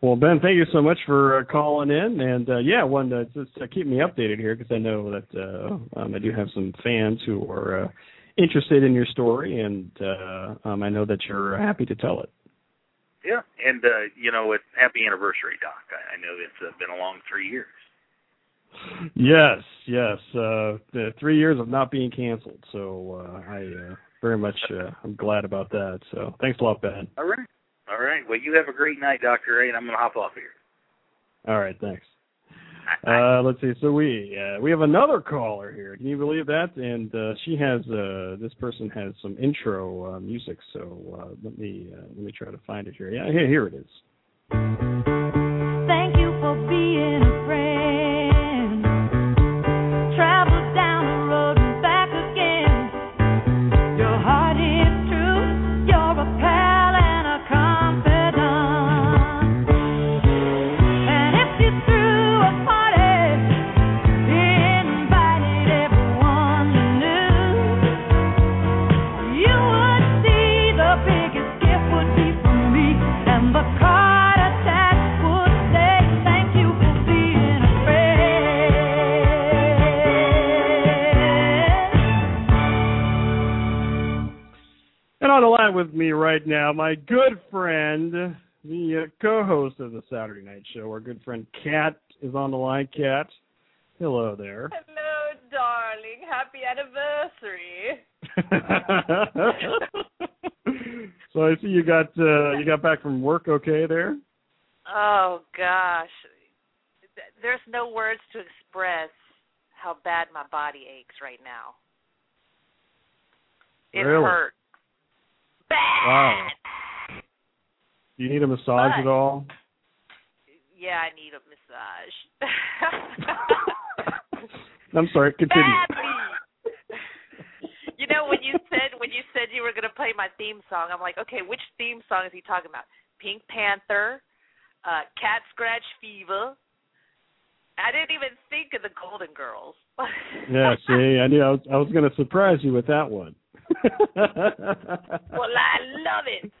Well, Ben, thank you so much for uh, calling in, and uh, yeah, one uh, just uh, keep me updated here because I know that uh, um, I do have some fans who are uh, interested in your story, and uh, um, I know that you're happy to tell it. Yeah, and uh, you know, it's happy anniversary, Doc. I, I know it's uh, been a long three years. Yes, yes, uh, the three years of not being canceled, so uh, I uh, very much uh, I'm glad about that. So thanks a lot, Ben. All right, all right. Well, you have a great night, Doctor A, and I'm gonna hop off here. All right, thanks. Uh, let's see. So we uh, we have another caller here. Can you believe that? And uh, she has uh, this person has some intro uh, music. So uh, let me uh, let me try to find it here. Yeah, here, here it is. Thank you for being with me right now, my good friend, the uh, co-host of the Saturday Night Show, our good friend Kat is on the line. Kat, hello there. Hello, darling. Happy anniversary. [LAUGHS] so I see you got uh, you got back from work okay there. Oh gosh, there's no words to express how bad my body aches right now. It Really? hurts. Bad. Wow. Do you need a massage But- at all? Yeah, I need a massage. [LAUGHS] I'm sorry. Continue. You know when you said when you said you were going to play my theme song, I'm like, okay, which theme song is he talking about? Pink Panther, uh, Cat Scratch Fever. I didn't even think of the Golden Girls. Yeah. [LAUGHS] See, I knew I was I was going to surprise you with that one. [LAUGHS] well, I love it.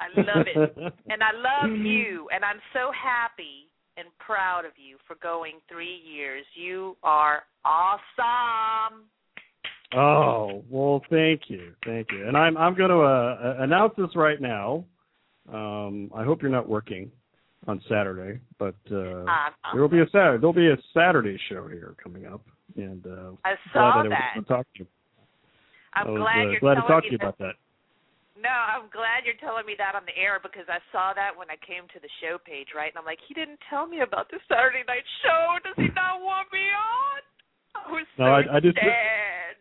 I love it. [LAUGHS] And I love you. And I'm so happy and proud of you for going three years. You are awesome. Oh well, thank you, thank you. And I'm I'm going to uh, announce this right now. Um, I hope you're not working on Saturday, but uh, Um, there will be a Saturday. There'll be a Saturday show here coming up, and uh, I glad saw that. I was that. to talk to you. I'm I was, glad uh, you're glad to talk to you that. about that. No, I'm glad you're telling me that on the air because I saw that when I came to the show page, right? And I'm like, he didn't tell me about the Saturday night show. Does he not want me on? I was so No, I- I just- sad.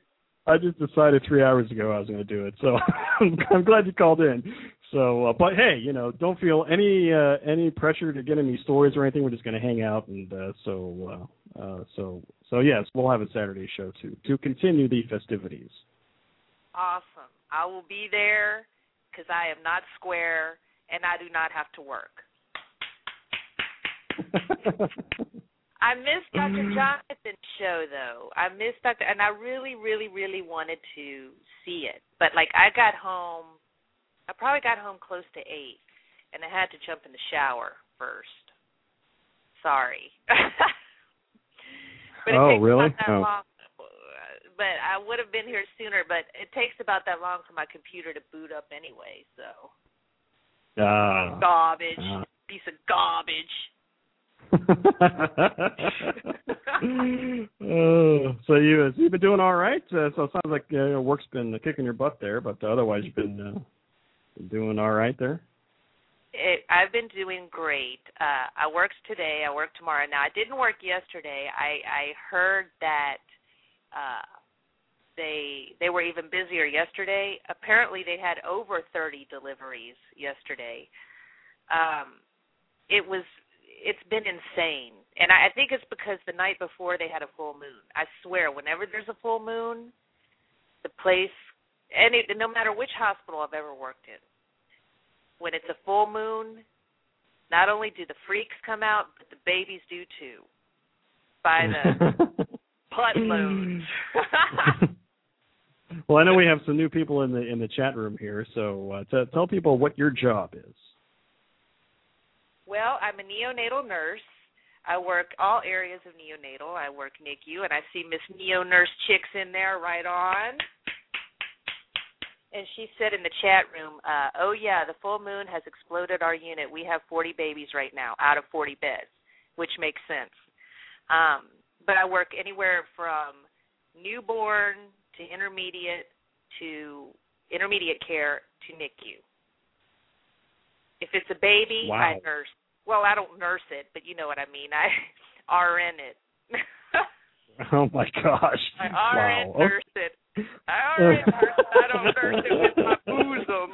I just decided three hours ago I was going to do it, so [LAUGHS] I'm, I'm glad you called in. So, uh, but hey, you know, don't feel any uh, any pressure to get any stories or anything. We're just going to hang out, and uh, so uh, uh, so so yes, we'll have a Saturday show too to continue the festivities. Awesome. I will be there because I am not square and I do not have to work. [LAUGHS] I missed Dr. Jonathan's show though. I missed Dr. and I really, really, really wanted to see it. But like I got home I probably got home close to eight and I had to jump in the shower first. Sorry. [LAUGHS] but it Oh, takes really? about that Oh. long but I would have been here sooner, but it takes about that long for my computer to boot up anyway, so Ah. garbage. Ah. Piece of garbage. [LAUGHS] oh, so you so you've been doing all right. Uh, so it sounds like uh, your work's been kicking your butt there, but otherwise you've been, uh, doing all right there. It, I've been doing great. Uh, I worked today. I work tomorrow. Now I didn't work yesterday. I I heard that uh, they they were even busier yesterday. Apparently they had over 30 deliveries yesterday. Um, it was it's been insane, and I, I think it's because the night before they had a full moon. I swear, whenever there's a full moon, the place any no matter which hospital I've ever worked in, when it's a full moon, not only do the freaks come out, but the babies do too. By the [LAUGHS] buttloads. [LAUGHS] well, I know we have some new people in the in the chat room here, so uh, t- tell people what your job is. well, I'm a neonatal nurse. I work all areas of neonatal. I work NICU, and I see Miss Neo Nurse Chicks in there right on. And she said in the chat room, uh, "Oh yeah, the full moon has exploded our unit. We have 40 babies right now out of 40 beds, which makes sense." Um, but I work anywhere from newborn to intermediate to intermediate care to NICU. If it's a baby, Wow. I nurse. Well, I don't nurse it, but you know what I mean. I [LAUGHS] RN it. [LAUGHS] [LAUGHS] Oh my gosh! I RN wow. nurse it. I RN nurse it. I don't nurse it with my bosom.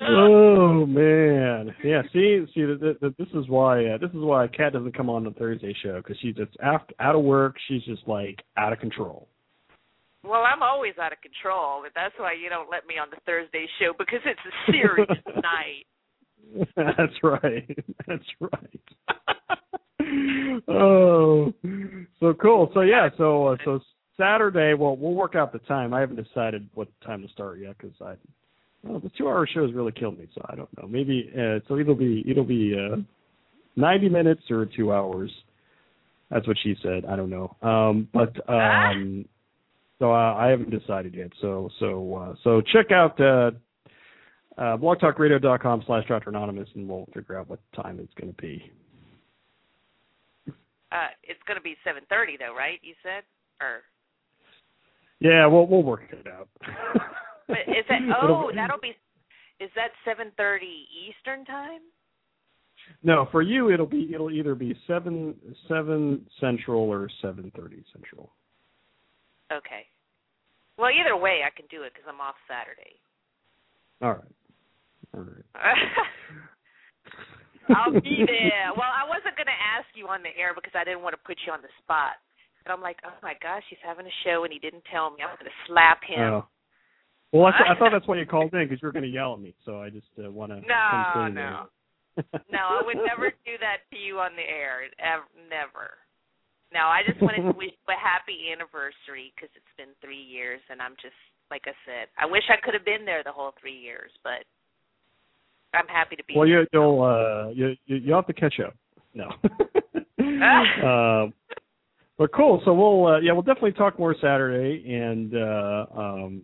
Oh man, yeah. See, see, th- th- th- this is why uh, this is why Kat doesn't come on the Thursday show because she's just after, out of work. She's just like out of control. Well, I'm always out of control, but that's why you don't let me on the Thursday show because it's a serious [LAUGHS] night. That's right. [LAUGHS] That's right. oh, so cool. So yeah, so uh, so Saturday, well, we'll work out the time. I haven't decided what time to start yet because I, well, the two-hour shows really killed me. So I don't know. Maybe uh, so it'll be it'll be uh, ninety minutes or two hours. That's what she said. I don't know. Um, but um, So uh, I haven't decided yet. So so uh, so check out uh, uh, blogtalkradio.com slash Dr. Anonymous, and we'll figure out what time it's going to be. Uh, it's going to be 7:30 though, right? You said, or Yeah, we'll we'll work it out. [LAUGHS] but is that? [LAUGHS] Oh, that'll be. Is that 7:30 Eastern time? no, for you it'll be it'll either be seven seven central or seven thirty central. Okay. Well, either way, I can do it because I'm off Saturday. All right. All right. [LAUGHS] I'll be there. Well, I wasn't going to ask you on the air because I didn't want to put you on the spot. And I'm like, oh my gosh, he's having a show and he didn't tell me. I'm going to slap him. Oh. Well, I, th- I thought that's why you called in because you were going to yell at me. So I just uh, want to. No, no. no, I would never [LAUGHS] do that to you on the air. Ever, never. No, I just wanted to wish you a happy anniversary because it's been three years, and I'm just like I said. I wish I could have been there the whole three years, but I'm happy to be. Well, you, you'll uh, you you you'll have to catch up. No. [LAUGHS] [LAUGHS] uh, but cool. So we'll uh, yeah we'll definitely talk more Saturday and uh, um,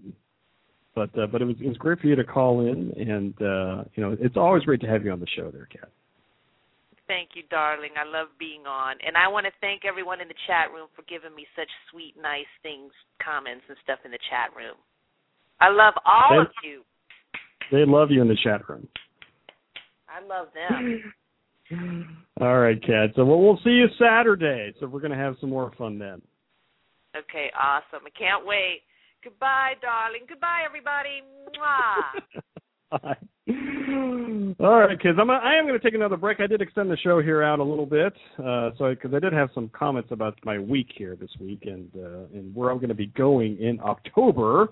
but uh, but it was it was great for you to call in and uh, you know it's always great to have you on the show there, Kat. Thank you, darling. I love being on, and I want to thank everyone in the chat room for giving me such sweet, nice things, comments, and stuff in the chat room. I love all of you. They love you in the chat room. I love them. [LAUGHS] All right, Kat. So we'll, we'll see you Saturday. So we're gonna have some more fun then. Okay, awesome. I can't wait. Goodbye, darling. Goodbye, everybody. Mwah. [LAUGHS] All right, kids. I'm. I am going to take another break. I did extend the show here out a little bit, uh, so because I did have some comments about my week here this week, and uh, and where I'm going to be going in October,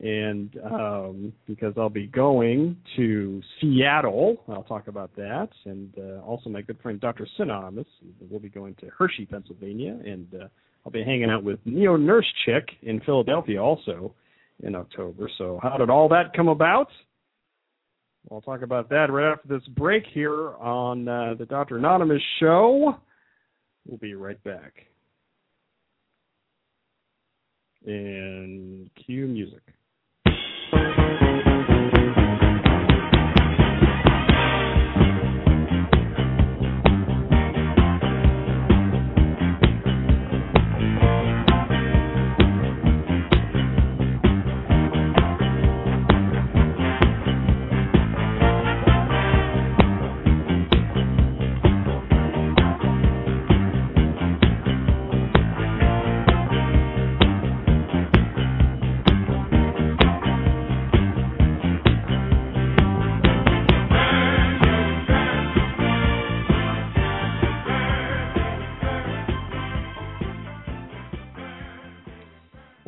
and um, because I'll be going to Seattle. I'll talk about that, and uh, also my good friend Dr. Synonymous. We'll be going to Hershey, Pennsylvania, and uh, I'll be hanging out with Neo Nurse Chick in Philadelphia also in October. So how did all that come about? We'll talk about that right after this break here on uh, the Dr. Anonymous show. We'll be right back. And cue music.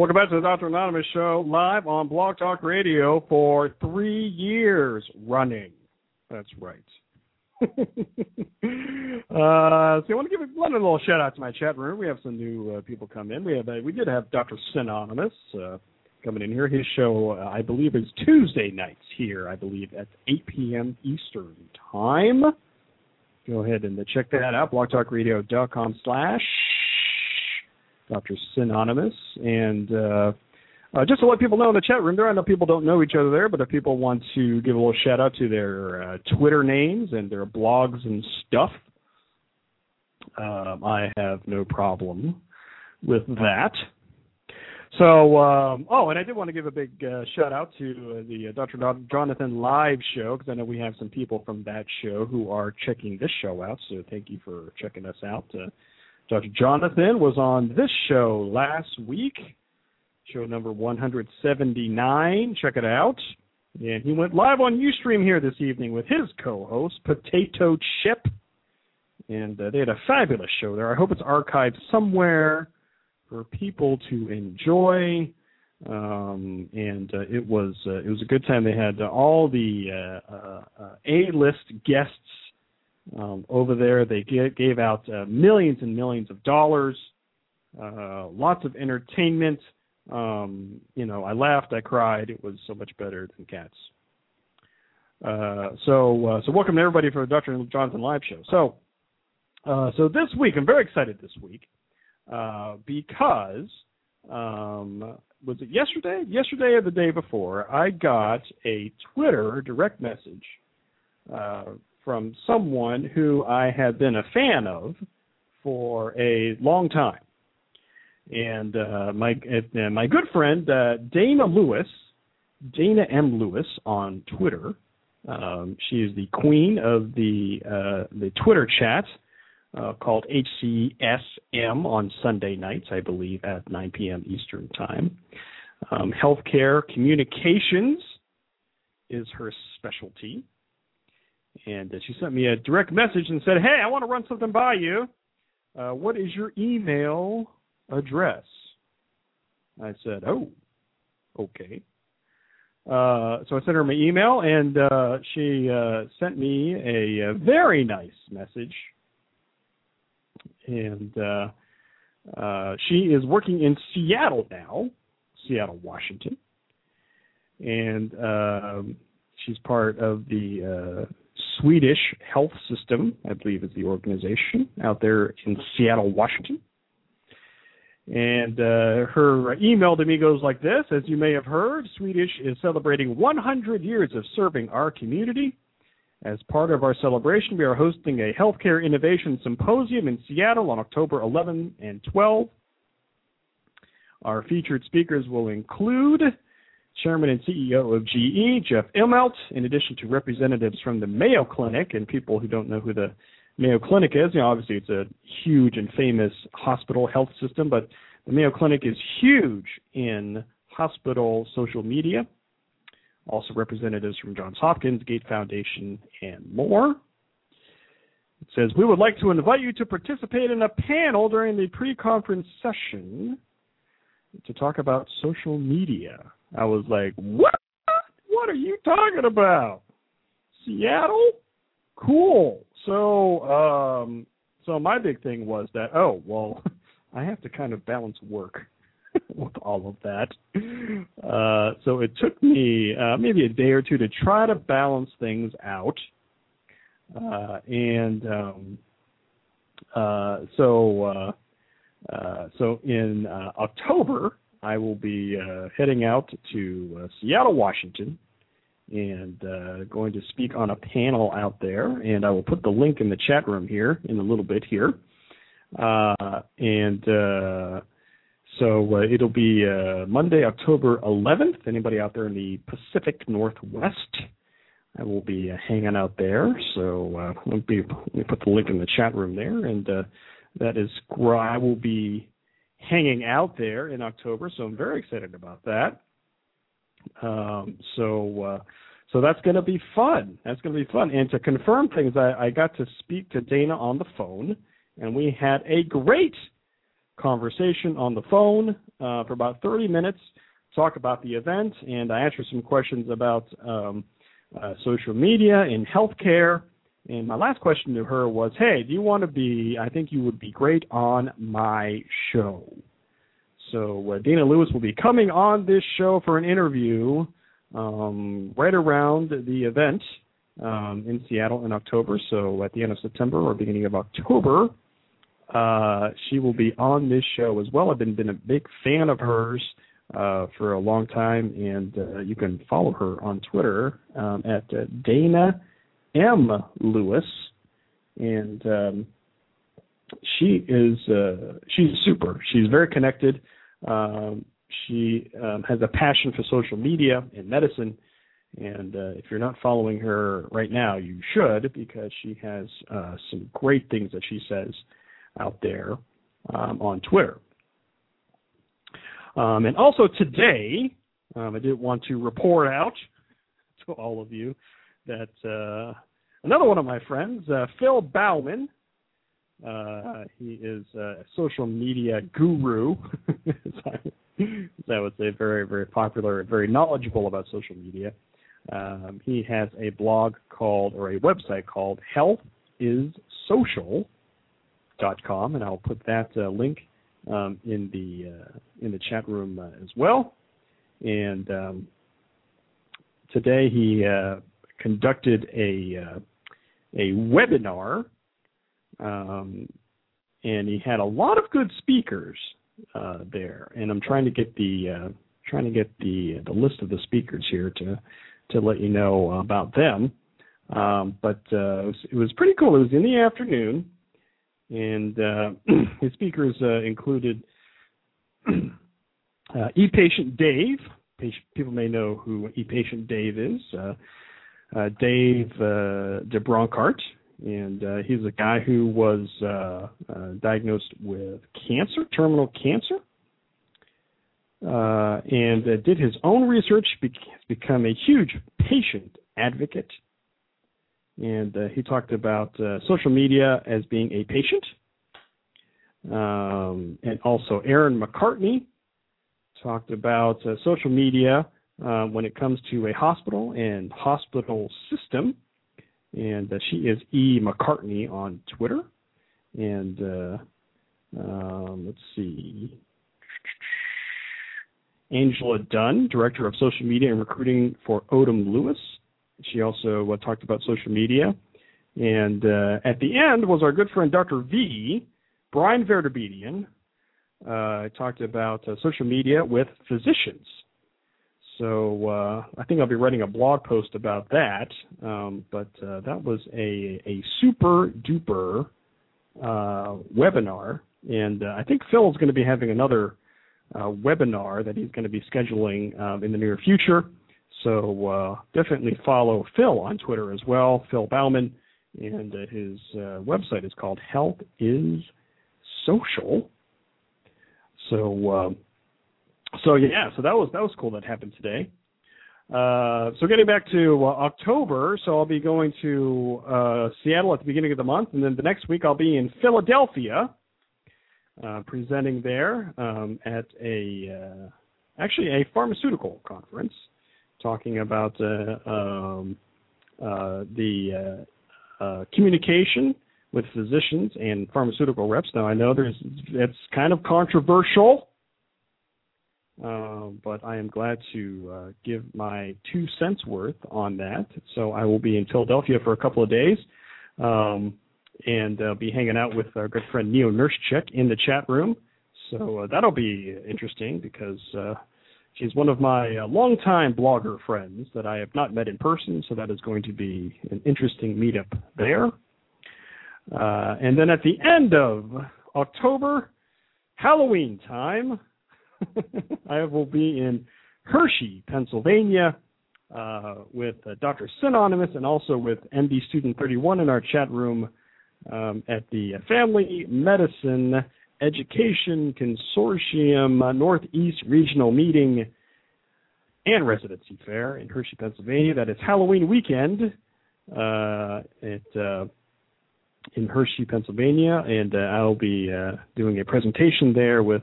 Welcome back to the Dr. Anonymous show, live on Blog Talk Radio for three years running. That's right. [LAUGHS] uh, so I want to give a, a little shout out to my chat room. We have some new uh, people come in. We have uh, we did have Dr. Synonymous uh, coming in here. His show, uh, I believe, is Tuesday nights here. I believe at 8 p.m. Eastern time. Go ahead and check that out. BlogTalkRadio.com slash Dr. Synonymous. And uh, uh, just to let people know in the chat room, there I know people don't know each other there, but if people want to give a little shout out to their uh, Twitter names and their blogs and stuff, um, I have no problem with that. So, um, oh, and I did want to give a big uh, shout out to uh, the uh, Dr. Jonathan live show because I know we have some people from that show who are checking this show out. So, thank you for checking us out. Dr. Jonathan was on this show last week, show number 179. Check it out. And he went live on Ustream here this evening with his co-host, Potato Chip. And uh, they had a fabulous show there. I hope it's archived somewhere for people to enjoy. Um, and uh, it was uh, it was a good time. They had all the uh, uh, uh, A-list guests um, over there. They gave, gave out uh, millions and millions of dollars, uh, lots of entertainment. Um, you know, I laughed, I cried. It was so much better than cats. Uh, so, uh, so welcome to everybody for the Dr. Jonathan live show. So, uh, so this week I'm very excited this week uh, because um, was it yesterday? Yesterday or the day before, I got a Twitter direct message uh, from someone who I have been a fan of for a long time, and uh, my my good friend uh, Dana Lewis, Dana M Lewis on Twitter. Um, she is the queen of the uh, the Twitter chat uh, called HCSM on Sunday nights, I believe, at 9 p.m. Eastern Time. Um, healthcare communications is her specialty. And uh, she sent me a direct message and said, Hey, I want to run something by you. Uh, what is your email address? I said, Oh, okay. Uh, so I sent her my email, and uh, she uh, sent me a, a, very nice message. And uh, she is working in Seattle now, Seattle, Washington, and um, she's part of the Swedish Health System, I believe is the organization out there in Seattle, Washington. And uh, her email to me goes like this As you may have heard, Swedish is celebrating 100 years of serving our community. As part of our celebration, we are hosting a healthcare innovation symposium in Seattle on October 11 and 12. Our featured speakers will include Chairman and CEO of GE, Jeff Immelt, in addition to representatives from the Mayo Clinic and people who don't know who the Mayo Clinic is. You know, obviously it's a huge and famous hospital health system, but the Mayo Clinic is huge in hospital social media. Also representatives from Johns Hopkins, Gates Foundation, and more. It says, We would like to invite you to participate in a panel during the pre conference session to talk about social media. I was like, What? What are you talking about? Seattle? Cool. So, um, so my big thing was that, oh, well, [LAUGHS] I have to kind of balance work [LAUGHS] with all of that. Uh, so it took me uh, maybe a day or two to try to balance things out. Uh, and um, uh, so, uh, uh, so in October, I will be heading out to Seattle, Washington, and going to speak on a panel out there. And I will put the link in the chat room here in a little bit here. and so uh, it'll be uh, Monday, October 11th. Anybody out there in the Pacific Northwest, I will be uh, hanging out there. So uh, let me, let me put the link in the chat room there, and uh, that is where I will be hanging out there in October. So I'm very excited about that. Um, so uh, so that's going to be fun. That's going to be fun. And to confirm things, I, I got to speak to Dana on the phone, and we had a great conversation on the phone uh, for about 30 minutes, talk about the event, and I answered some questions about um, uh, social media and healthcare. And my last question to her was, "Hey, do you want to be? I think you would be great on my show." So uh, Dana Lewis will be coming on this show for an interview um, right around the event um, in Seattle in October. So at the end of September or beginning of October, uh, she will be on this show as well. I've been been a big fan of hers uh, for a long time, and uh, you can follow her on Twitter um, at uh, Dana M Lewis, and um, she is uh, she's super. She's very connected. Um, she um, has a passion for social media and medicine. And uh, if you're not following her right now, you should because she has uh, some great things that she says out there um, on Twitter. Um, and also today, um, I did want to report out to all of you that uh, another one of my friends, uh, Phil Baumann, uh, he is a social media guru, [LAUGHS] I would say, very, very popular, very knowledgeable about social media. Um, he has a blog called, or a website called Health is com, and I'll put that uh, link um, in the uh, in the chat room uh, as well. And um, today he uh, conducted a a webinar, um, and he had a lot of good speakers. uh, there, and I'm trying to get the uh, trying to get the the list of the speakers here to to let you know about them. Um, but uh, it, was, it was pretty cool. It was in the afternoon, and uh, [CLEARS THROAT] his speakers uh, included [CLEARS THROAT] uh, e-patient Dave. People may know who e-patient Dave is. Uh, Dave uh, DeBronkart, and uh, he's a guy who was uh, uh, diagnosed with cancer, terminal cancer, uh, and uh, did his own research, be- become a huge patient advocate, and uh, he talked about social media as being a patient, um, and also Aaron McCartney talked about social media uh, when it comes to a hospital and hospital system. And uh, she is E. McCartney on Twitter. And uh, um, let's see. Angela Dunn, Director of Social Media and Recruiting for Odom Lewis. She also uh, talked about social media. And uh, at the end was our good friend Dr. V, Bryan Vartabedian, uh, talked about uh, social media with physicians. So uh, I think I'll be writing a blog post about that. Um, but uh, that was a a super duper uh, webinar, and uh, I think Phil is going to be having another uh, webinar that he's going to be scheduling um, in the near future. So uh, definitely follow Phil on Twitter as well, Phil Baumann, and his website is called Health Is Social. So um, so yeah, so that was that was cool that happened today. Uh, so getting back to uh, October, so I'll be going to uh, Seattle at the beginning of the month, and then the next week I'll be in Philadelphia, uh, presenting there um, at a uh, actually a pharmaceutical conference, talking about uh, um, the communication with physicians and pharmaceutical reps. Now I know there's it's kind of controversial, uh, but I am glad to uh, give my two cents worth on that. So I will be in Philadelphia for a couple of days. Um, and uh, be hanging out with our good friend Neo Nurse Chick in the chat room. So uh, that'll be interesting because uh, she's one of my uh, longtime blogger friends that I have not met in person. So that is going to be an interesting meetup there. Uh, and then at the end of October, Halloween time, [LAUGHS] I will be in Hershey, Pennsylvania, uh, with uh, Dr. Synonymous and also with MD Student 31 in our chat room um, at the Family Medicine Education Consortium uh, Northeast Regional Meeting and Residency Fair in Hershey, Pennsylvania. That is Halloween weekend uh, at uh, in Hershey, Pennsylvania, and I'll be doing a presentation there with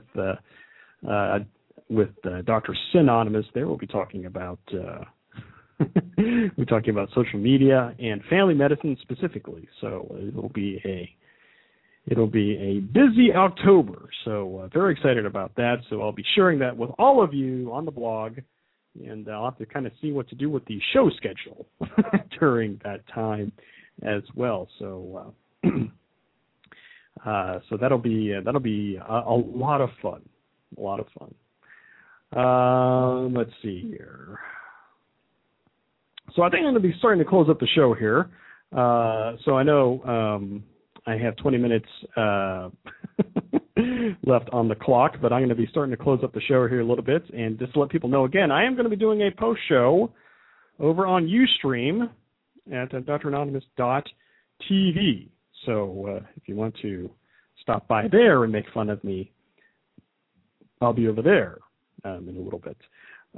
uh, uh with uh, Dr. Synonymous. There, we'll be talking about uh, [LAUGHS] we're talking about social media and family medicine specifically. So it'll be a it'll be a busy October. So very excited about that. So I'll be sharing that with all of you on the blog. And I'll have to kind of see what to do with the show schedule [LAUGHS] during that time as well. So [CLEARS THROAT] uh, so that'll be uh, that'll be a, a, lot of fun, a lot of fun. Um, let's see here. So I think I'm going to be starting to close up the show here. Uh, so I know um, I have 20 minutes uh, [LAUGHS] left on the clock, but I'm going to be starting to close up the show here a little bit. And just to let people know again, I am going to be doing a post show over on UStream at uh, dranonymous.tv. So uh, if you want to stop by there and make fun of me, I'll be over there um, in a little bit.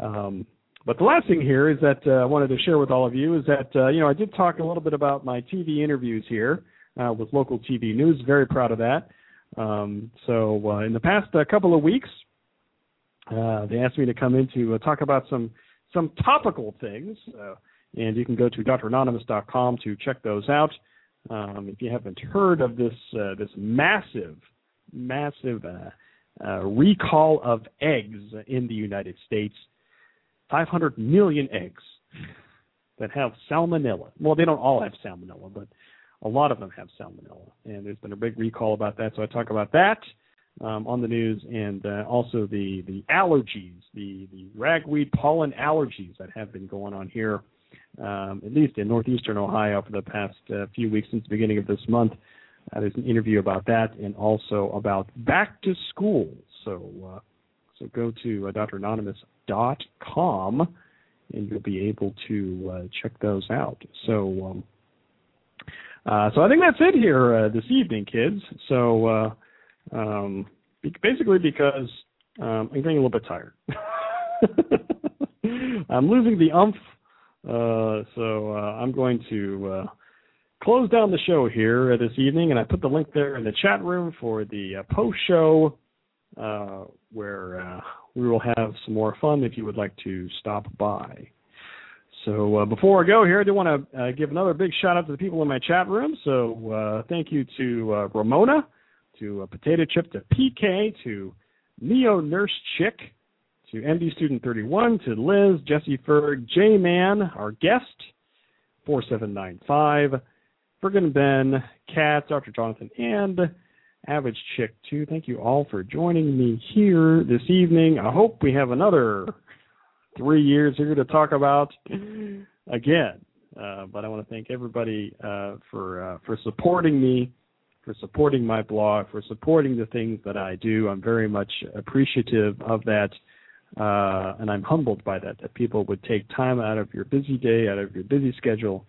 Um, but the last thing here is that uh, I wanted to share with all of you is that uh, you know I did talk a little bit about my TV interviews here uh, with local TV news. Very proud of that. Um, so uh, in the past uh, couple of weeks, uh, they asked me to come in to talk about some some topical things, and you can go to dranonymous.com to check those out. Um, if you haven't heard of this this massive, massive uh, recall of eggs in the United States, 500 million eggs that have salmonella. Well, they don't all have salmonella, but a lot of them have salmonella, and there's been a big recall about that. So I talk about that. um, on the news, and uh, also the the allergies, the the ragweed pollen allergies that have been going on here, um, at least in northeastern Ohio for the past uh, few weeks since the beginning of this month. Uh, there's an interview about that, and also about back to school. So uh, so go to uh, dranonymous.com, and you'll be able to uh, check those out. So. Um, uh, so I think that's it here uh, this evening, kids. So um, basically because um, I'm getting a little bit tired. [LAUGHS] I'm losing the umph, so I'm going to close down the show here this evening, and I put the link there in the chat room for the uh, post show, uh, where uh, we will have some more fun if you would like to stop by. So uh, before I go here, I do want to uh, give another big shout out to the people in my chat room. So uh, thank you to Ramona, to Potato Chip, to PK, to Neo Nurse Chick, to MD Student 31, to Liz, Jesse Ferg, J Man, our guest, 4795, Friggin' Ben, Kat, Dr. Jonathan, and Average Chick, too. Thank you all for joining me here this evening. I hope we have another [LAUGHS] three years here to talk about again. Uh, but I want to thank everybody uh, for uh, for supporting me, for supporting my blog, for supporting the things that I do. I'm very much appreciative of that, uh, and I'm humbled by that. That people would take time out of your busy day, out of your busy schedule,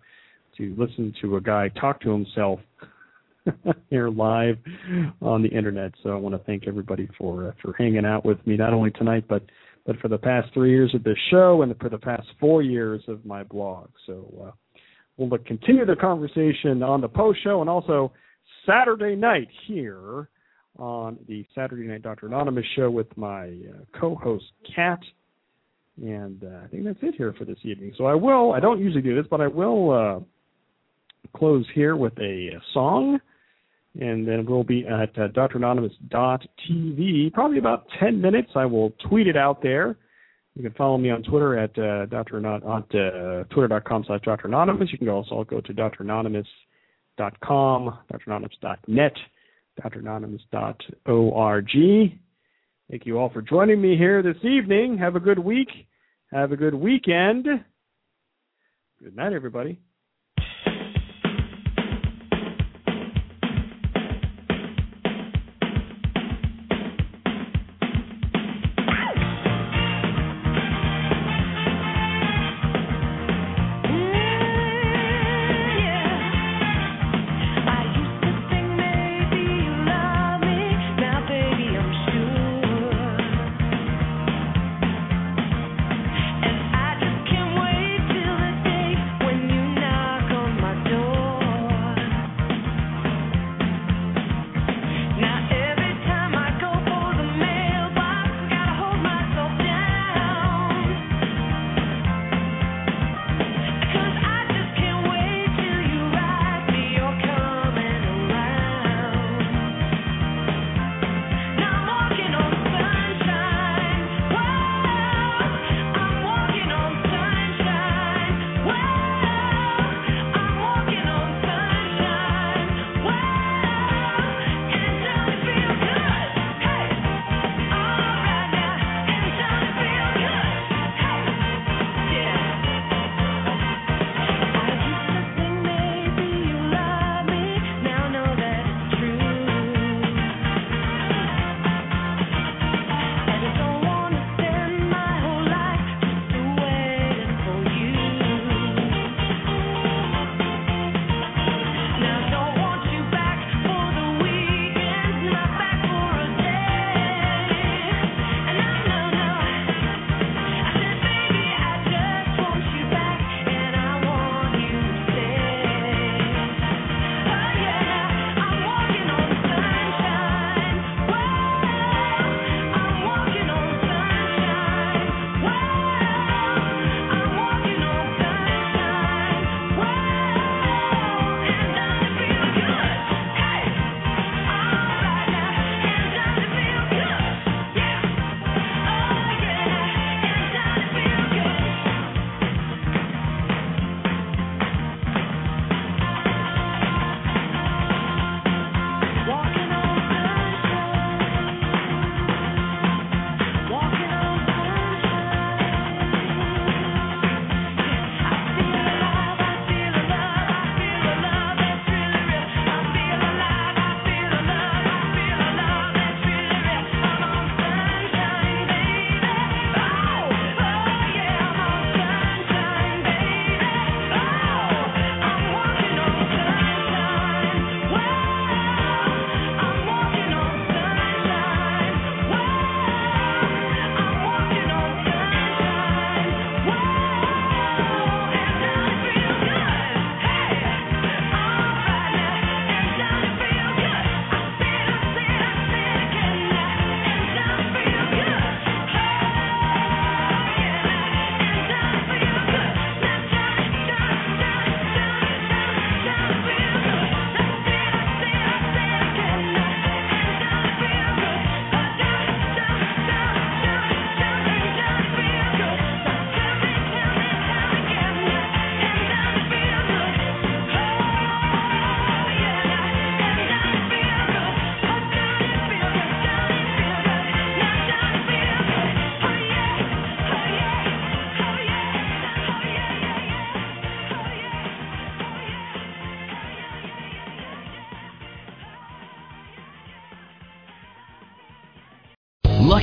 to listen to a guy talk to himself [LAUGHS] here live on the internet. So I want to thank everybody for uh, for hanging out with me, not only tonight but but for the past three years of this show and for the past four years of my blog. So uh, we'll continue the conversation on the post show and also Saturday night here on the Saturday Night Dr. Anonymous show with my uh, co-host Kat. And uh, I think that's it here for this evening. So I will, I don't usually do this, but I will uh, close here with a song and then we'll be at uh, dranonymous.tv. Probably about 10 minutes. I will tweet it out there. You can follow me on Twitter at uh, Dr. Anon- on uh, twitter.com slash Dr. Anonymous. You can also go to dranonymous.com, dranonymous.net, dranonymous.org. Thank you all for joining me here this evening. Have a good week. Have a good weekend. Good night, everybody.